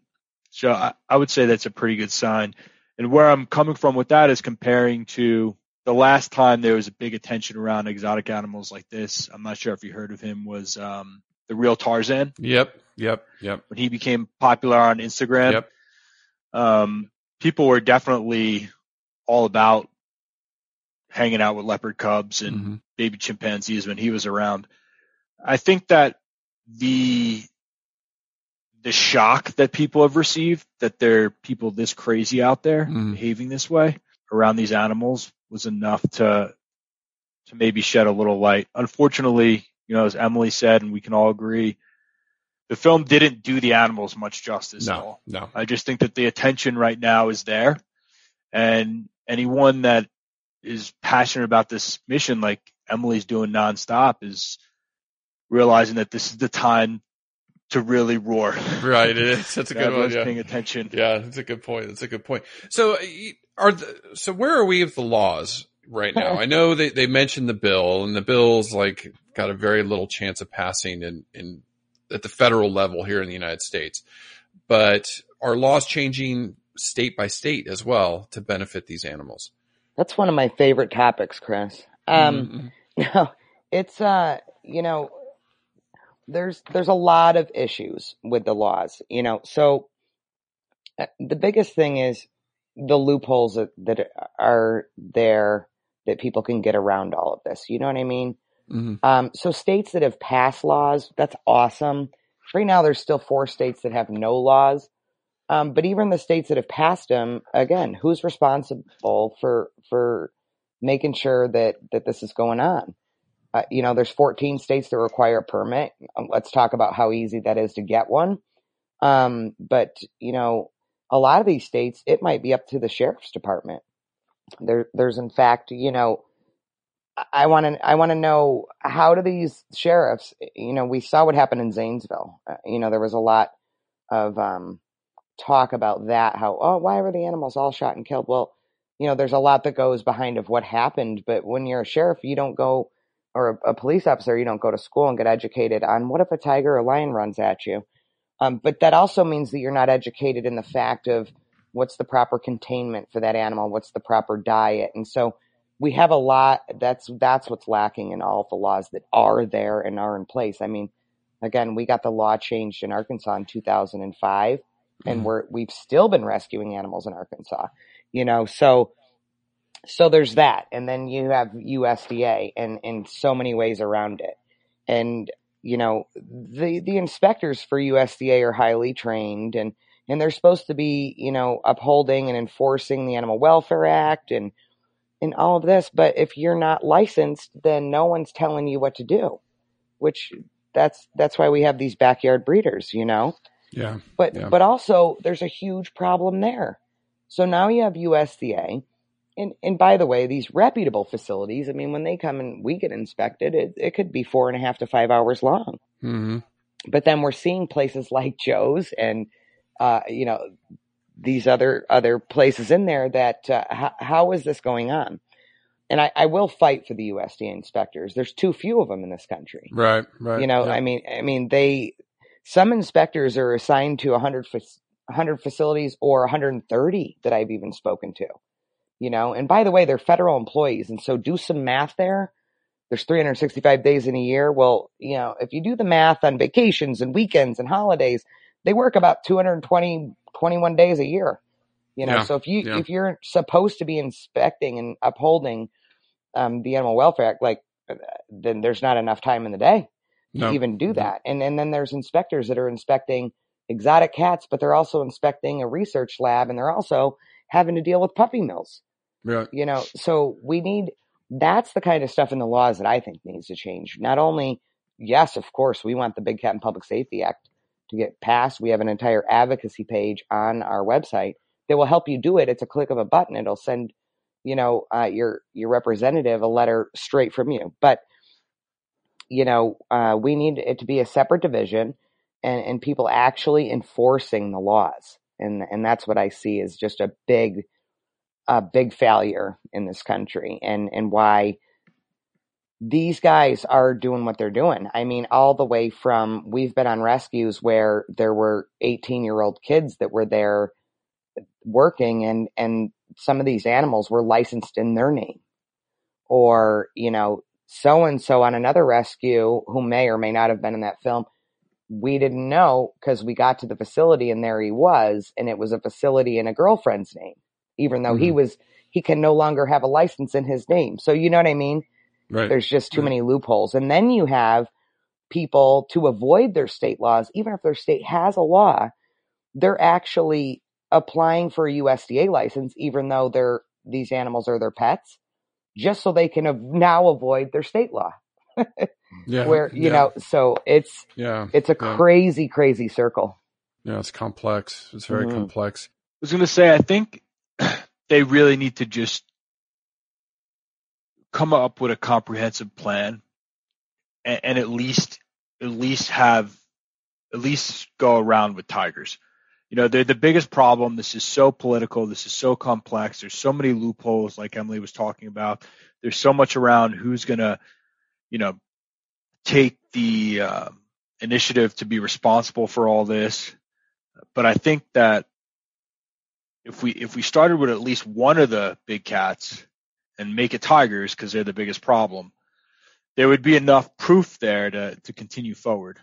Speaker 3: so I, I would say that's a pretty good sign. And where I'm coming from with that is comparing to the last time there was a big attention around exotic animals like this. I'm not sure if you heard of him was, um, the real Tarzan.
Speaker 1: Yep. Yep. Yep.
Speaker 3: When he became popular on Instagram.
Speaker 1: Yep.
Speaker 3: Um, people were definitely all about hanging out with leopard cubs and
Speaker 1: Mhm.
Speaker 3: baby chimpanzees when he was around. I think that the the shock that people have received that there are people this crazy out there
Speaker 1: Mhm.
Speaker 3: behaving this way around these animals was enough to to maybe shed a little light. Unfortunately, you know, as Emily said, and we can all agree, the film didn't do the animals much justice at
Speaker 1: No.
Speaker 3: all.
Speaker 1: No.
Speaker 3: I just think that the attention right now is there, and anyone that is passionate about this mission, like Emily's doing nonstop, is realizing that this is the time to really roar.
Speaker 1: Right. It is. That's a good one. Yeah.
Speaker 3: paying attention.
Speaker 1: Yeah, that's a good point. That's a good point. So, uh, are the, so where are we with the laws right now? I know they they mentioned the bill, and the bill's like got a very little chance of passing in in at the federal level here in the United States. But are laws changing state by state as well to benefit these animals?
Speaker 2: That's one of my favorite topics, Chris. Um,
Speaker 1: Mhm.
Speaker 2: No, it's uh, you know, there's there's a lot of issues with the laws, you know. So uh, the biggest thing is the loopholes that, that are there that people can get around all of this. You know what I mean?
Speaker 1: Mhm.
Speaker 2: Um, so states that have passed laws, that's awesome. Right now, there's still four states that have no laws. Um, but even the states that have passed them, again, who's responsible for for making sure that that this is going on? Uh, you know, there's 14 states that require a permit. Um, Let's talk about how easy that is to get one. Um, but you know, a lot of these states, it might be up to the sheriff's department. There, there's in fact, you know, I want to I want to know how do these sheriffs you know we saw what happened in Zanesville uh, you know there was a lot of um, talk about that how oh why were the animals all shot and killed well you know there's a lot that goes behind of what happened but when you're a sheriff you don't go or a, a police officer you don't go to school and get educated on what if a tiger or lion runs at you. Um, but that also means that you're not educated in the fact of what's the proper containment for that animal what's the proper diet. And so we have a lot that's that's what's lacking in all of the laws that are there and are in place. I mean again we got the law changed in arkansas in 2005 and
Speaker 1: Mhm.
Speaker 2: we're we've still been rescuing animals in arkansas you know? So so there's that and then you have usda and in so many ways around it and you know the the inspectors for usda are highly trained and and they're supposed to be you know upholding and enforcing the animal welfare act and and all of this but if you're not licensed then no one's telling you what to do which that's that's why we have these backyard breeders you know
Speaker 1: Yeah.
Speaker 2: but
Speaker 1: Yeah.
Speaker 2: but also there's a huge problem there so now you have usda and and by the way these reputable facilities i mean when they come and we get inspected it, it could be four and a half to five hours long
Speaker 1: hmm
Speaker 2: but then we're seeing places like joe's and uh you know these other other places in there that uh, how, how is this going on and I, I will fight for the usda inspectors there's too few of them in this country
Speaker 1: Right. Right.
Speaker 2: you know
Speaker 1: Yeah.
Speaker 2: i mean i mean they some inspectors are assigned to 100 100 facilities or 130 that i've even spoken to you know and by the way they're federal employees and so do some math there there's 365 days in a year well you know if you do the math on vacations and weekends and holidays they work about 220 21 days a year you know
Speaker 1: Yeah,
Speaker 2: so if you
Speaker 1: yeah.
Speaker 2: if you're supposed to be inspecting and upholding um, the animal welfare act like uh, then there's not enough time in the day to
Speaker 1: No.
Speaker 2: even do that. And and then there's inspectors that are inspecting exotic cats, but they're also inspecting a research lab and they're also having to deal with puppy mills.
Speaker 1: Right.
Speaker 2: You know, so we need that's the kind of stuff in the laws that I think needs to change. Not only yes, of course, we want the Big Cat and Public Safety Act to get passed. We have an entire advocacy page on our website that will help you do it. It's a click of a button. It'll send, you know, uh, your your representative a letter straight from you. But you know, uh, we need it to be a separate division and, and people actually enforcing the laws. And, and that's what I see as just a big, a big failure in this country and, and why these guys are doing what they're doing. I mean, all the way from we've been on rescues where there were 18 year old kids that were there working and, and some of these animals were licensed in their name or, you know, so and so on another rescue who may or may not have been in that film. We didn't know because we got to the facility and there he was, and it was a facility in a girlfriend's name, even though mm-hmm. he was, he can no longer have a license in his name. So you know what I mean?
Speaker 1: Right.
Speaker 2: There's just too right. many loopholes. And then you have people to avoid their state laws, even if their state has a law, they're actually applying for a USDA license, even though they're, these animals are their pets, just so they can now avoid their state law. yeah. Where, you yeah. know, so it's,
Speaker 1: yeah,
Speaker 2: it's a
Speaker 1: yeah.
Speaker 2: crazy, crazy circle.
Speaker 1: Yeah. It's complex. It's very mm-hmm. complex.
Speaker 3: I was going to say, I think they really need to just come up with a comprehensive plan and, and at least at least have at least go around with tigers. You know, they're the biggest problem. This is so political. This is so complex. There's so many loopholes, like Emily was talking about. There's so much around who's going to, you know, take the uh, initiative to be responsible for all this. But I think that if we if we started with at least one of the big cats and make it tigers because they're the biggest problem, there would be enough proof there to, to continue forward,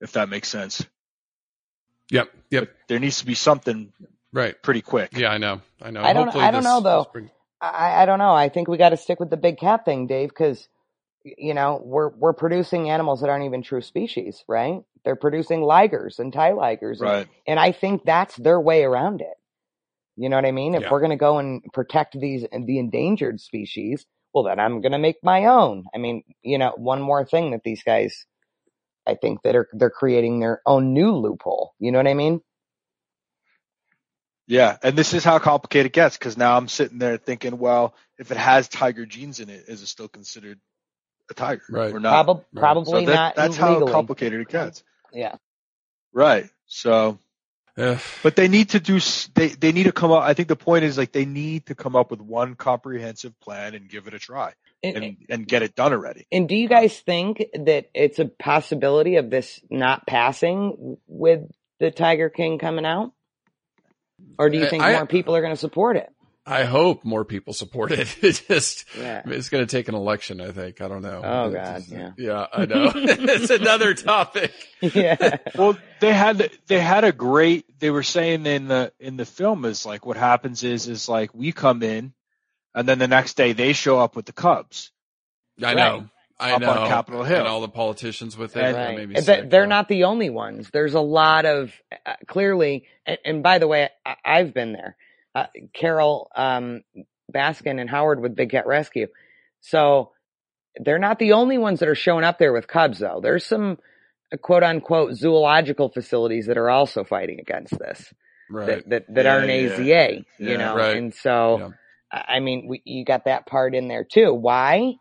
Speaker 3: if that makes sense.
Speaker 1: Yep. Yep.
Speaker 3: But there needs to be something
Speaker 1: right
Speaker 3: pretty quick.
Speaker 1: Yeah, I know. I know.
Speaker 2: I don't, Hopefully I don't this, know though. Bring... I, I don't know. I think we got to stick with the big cat thing, Dave, because you know, we're, we're producing animals that aren't even true species, right? They're producing ligers and tiligers.
Speaker 3: Right.
Speaker 2: And, and I think that's their way around it. You know what I mean? If
Speaker 1: yeah.
Speaker 2: we're going to go and protect these the endangered species, well, then I'm going to make my own. I mean, you know, one more thing that these guys, I think that are they're creating their own new loophole. You know what I mean?
Speaker 3: Yeah, and this is how complicated it gets because now I'm sitting there thinking, well, if it has tiger genes in it, is it still considered a tiger
Speaker 1: right.
Speaker 3: or not?
Speaker 2: Prob-
Speaker 3: right.
Speaker 2: Probably
Speaker 3: so that,
Speaker 2: not.
Speaker 3: That's
Speaker 2: illegally.
Speaker 3: how complicated it gets.
Speaker 2: Yeah.
Speaker 3: Right. So
Speaker 1: yeah.
Speaker 3: But they need to do, they, they need to come up, I think the point is like they need to come up with one comprehensive plan and give it a try and, and, and get it done already.
Speaker 2: And do you guys think that it's a possibility of this not passing with the Tiger King coming out? Or do you uh, think I, more people are going to support it?
Speaker 1: I hope more people support it. It just, yeah. it's going to take an election, I think. I don't know.
Speaker 2: Oh God. Yeah.
Speaker 1: Yeah, I know. it's another topic.
Speaker 2: Yeah.
Speaker 3: well, they had, they had a great, they were saying in the, in the film is like what happens is, is like we come in and then the next day they show up with the Cubs.
Speaker 1: I know.
Speaker 3: I
Speaker 1: up
Speaker 3: know. on Capitol Hill.
Speaker 1: And all the politicians with it.
Speaker 2: And, right. they're not the only ones. There's a lot of, uh, clearly, and, and, by the way, I, I've been there uh, Carole um, Baskin and Howard with Big Cat Rescue. So they're not the only ones that are showing up there with cubs, though. There's some uh, quote unquote zoological facilities that are also fighting against this.
Speaker 1: Right.
Speaker 2: That that, that yeah, aren't AZA, you
Speaker 1: yeah,
Speaker 2: know,
Speaker 1: right.
Speaker 2: and so I mean, we, you got that part in there too. Why?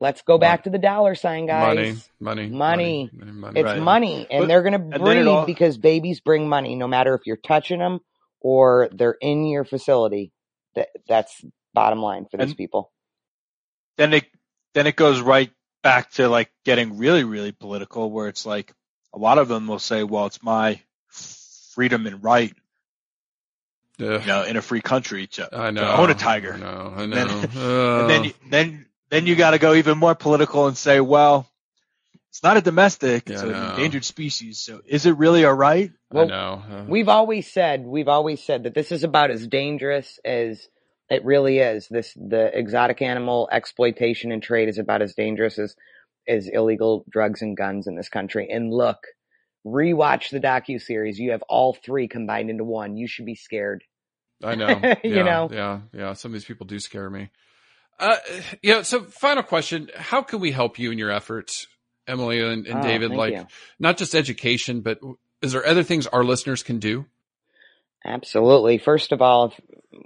Speaker 2: Let's go back to the dollar sign, guys.
Speaker 1: Money, money,
Speaker 2: money.
Speaker 1: money, money
Speaker 2: it's
Speaker 1: right.
Speaker 2: money, and but, they're going to breed all... because babies bring money, no matter if you're touching them or they're in your facility. That that's bottom line for these and people.
Speaker 3: Then it then it goes right back to like getting really really political, where it's like a lot of them will say, "Well, it's my freedom and right."
Speaker 1: You
Speaker 3: know, in a free country to,
Speaker 1: I know,
Speaker 3: to own a tiger.
Speaker 1: I know, I know.
Speaker 3: Then, uh. and then, then, then you got to go even more political and say, well, it's not a domestic, yeah, it's an endangered species. So is it really all right?
Speaker 1: Well, I know.
Speaker 2: Uh, we've always said, we've always said that this is about as dangerous as it really is. This, the exotic animal exploitation and trade is about as dangerous as, as illegal drugs and guns in this country. And look, rewatch the docu series. You have all three combined into one. You should be scared.
Speaker 1: I know.
Speaker 2: you know.
Speaker 1: Yeah, yeah. Some of these people do scare me. Uh, yeah. So, final question: How can we help you in your efforts Emily and, and
Speaker 2: oh,
Speaker 1: David, like
Speaker 2: you.
Speaker 1: not just education, but is there other things our listeners can do?
Speaker 2: Absolutely. First of all,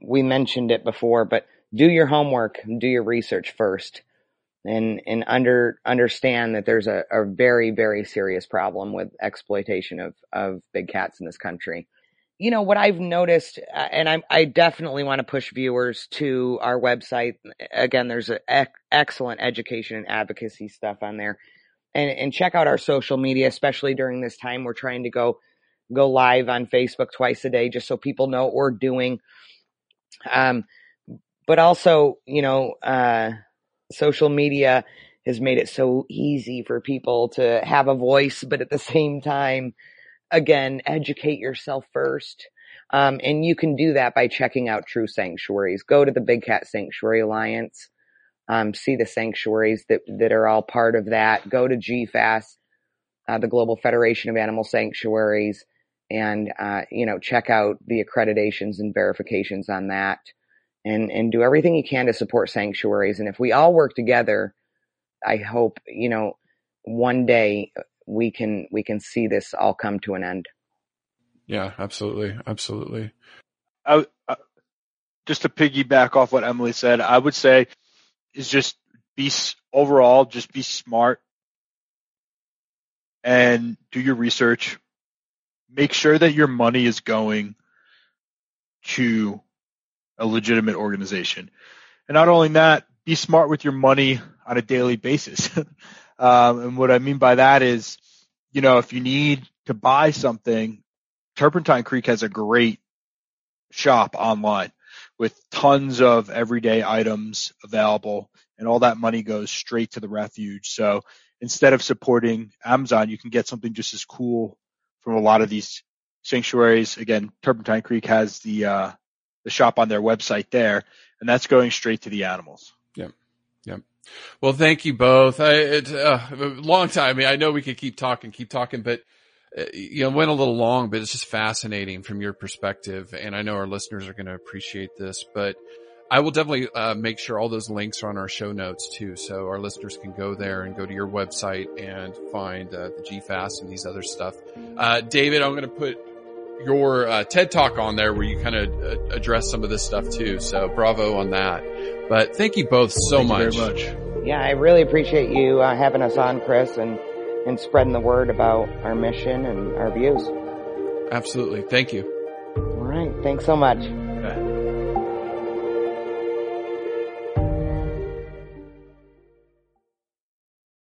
Speaker 2: we mentioned it before, but do your homework, do your research first and, and under, understand that there's a, a very, very serious problem with exploitation of, of big cats in this country. you know what I've noticed, uh, and I, I definitely want to push viewers to our website. Again, there's an ec- excellent education and advocacy stuff on there, and and check out our social media, especially during this time. We're trying to go go live on Facebook twice a day, just so people know what we're doing. Um, but also, you know, uh, social media has made it so easy for people to have a voice, but at the same time again, educate yourself first. Um, and you can do that by checking out true sanctuaries. Go to the Big Cat Sanctuary Alliance. Um, see the sanctuaries that, that are all part of that. Go to GFAS, uh, the Global Federation of Animal Sanctuaries, and, uh, you know, check out the accreditations and verifications on that and, and do everything you can to support sanctuaries. And if we all work together, I hope, you know, one day we can we can see this all come to an end.
Speaker 1: Yeah, absolutely, absolutely.
Speaker 3: I, I, just to piggyback off what Emily said, I would say is just be overall just be smart and do your research. Make sure that your money is going to a legitimate organization. And not only that, be smart with your money on a daily basis. Um, and what I mean by that is, you know, if you need to buy something, Turpentine Creek has a great shop online with tons of everyday items available and all that money goes straight to the refuge. So instead of supporting Amazon, you can get something just as cool from a lot of these sanctuaries. Again, Turpentine Creek has the, uh, the shop on their website there and that's going straight to the animals.
Speaker 1: Yeah. Yeah. Well, thank you both. I, it's uh, a long time. I mean, I know we could keep talking, keep talking, but you know, went a little long, but it's just fascinating from your perspective. And I know our listeners are going to appreciate this, but I will definitely uh, make sure all those links are on our show notes too. So our listeners can go there and go to your website and find uh, the GFAS and these other stuff. Uh, David, I'm going to put your uh, TED talk on there where you kind of uh, address some of this stuff too. So bravo on that. But thank you both so
Speaker 3: thank
Speaker 1: much.
Speaker 3: very much.
Speaker 2: Yeah, I really appreciate you uh, having us on, Chris, and and spreading the word about our mission and our views.
Speaker 1: Absolutely. Thank you.
Speaker 2: All right. Thanks so much.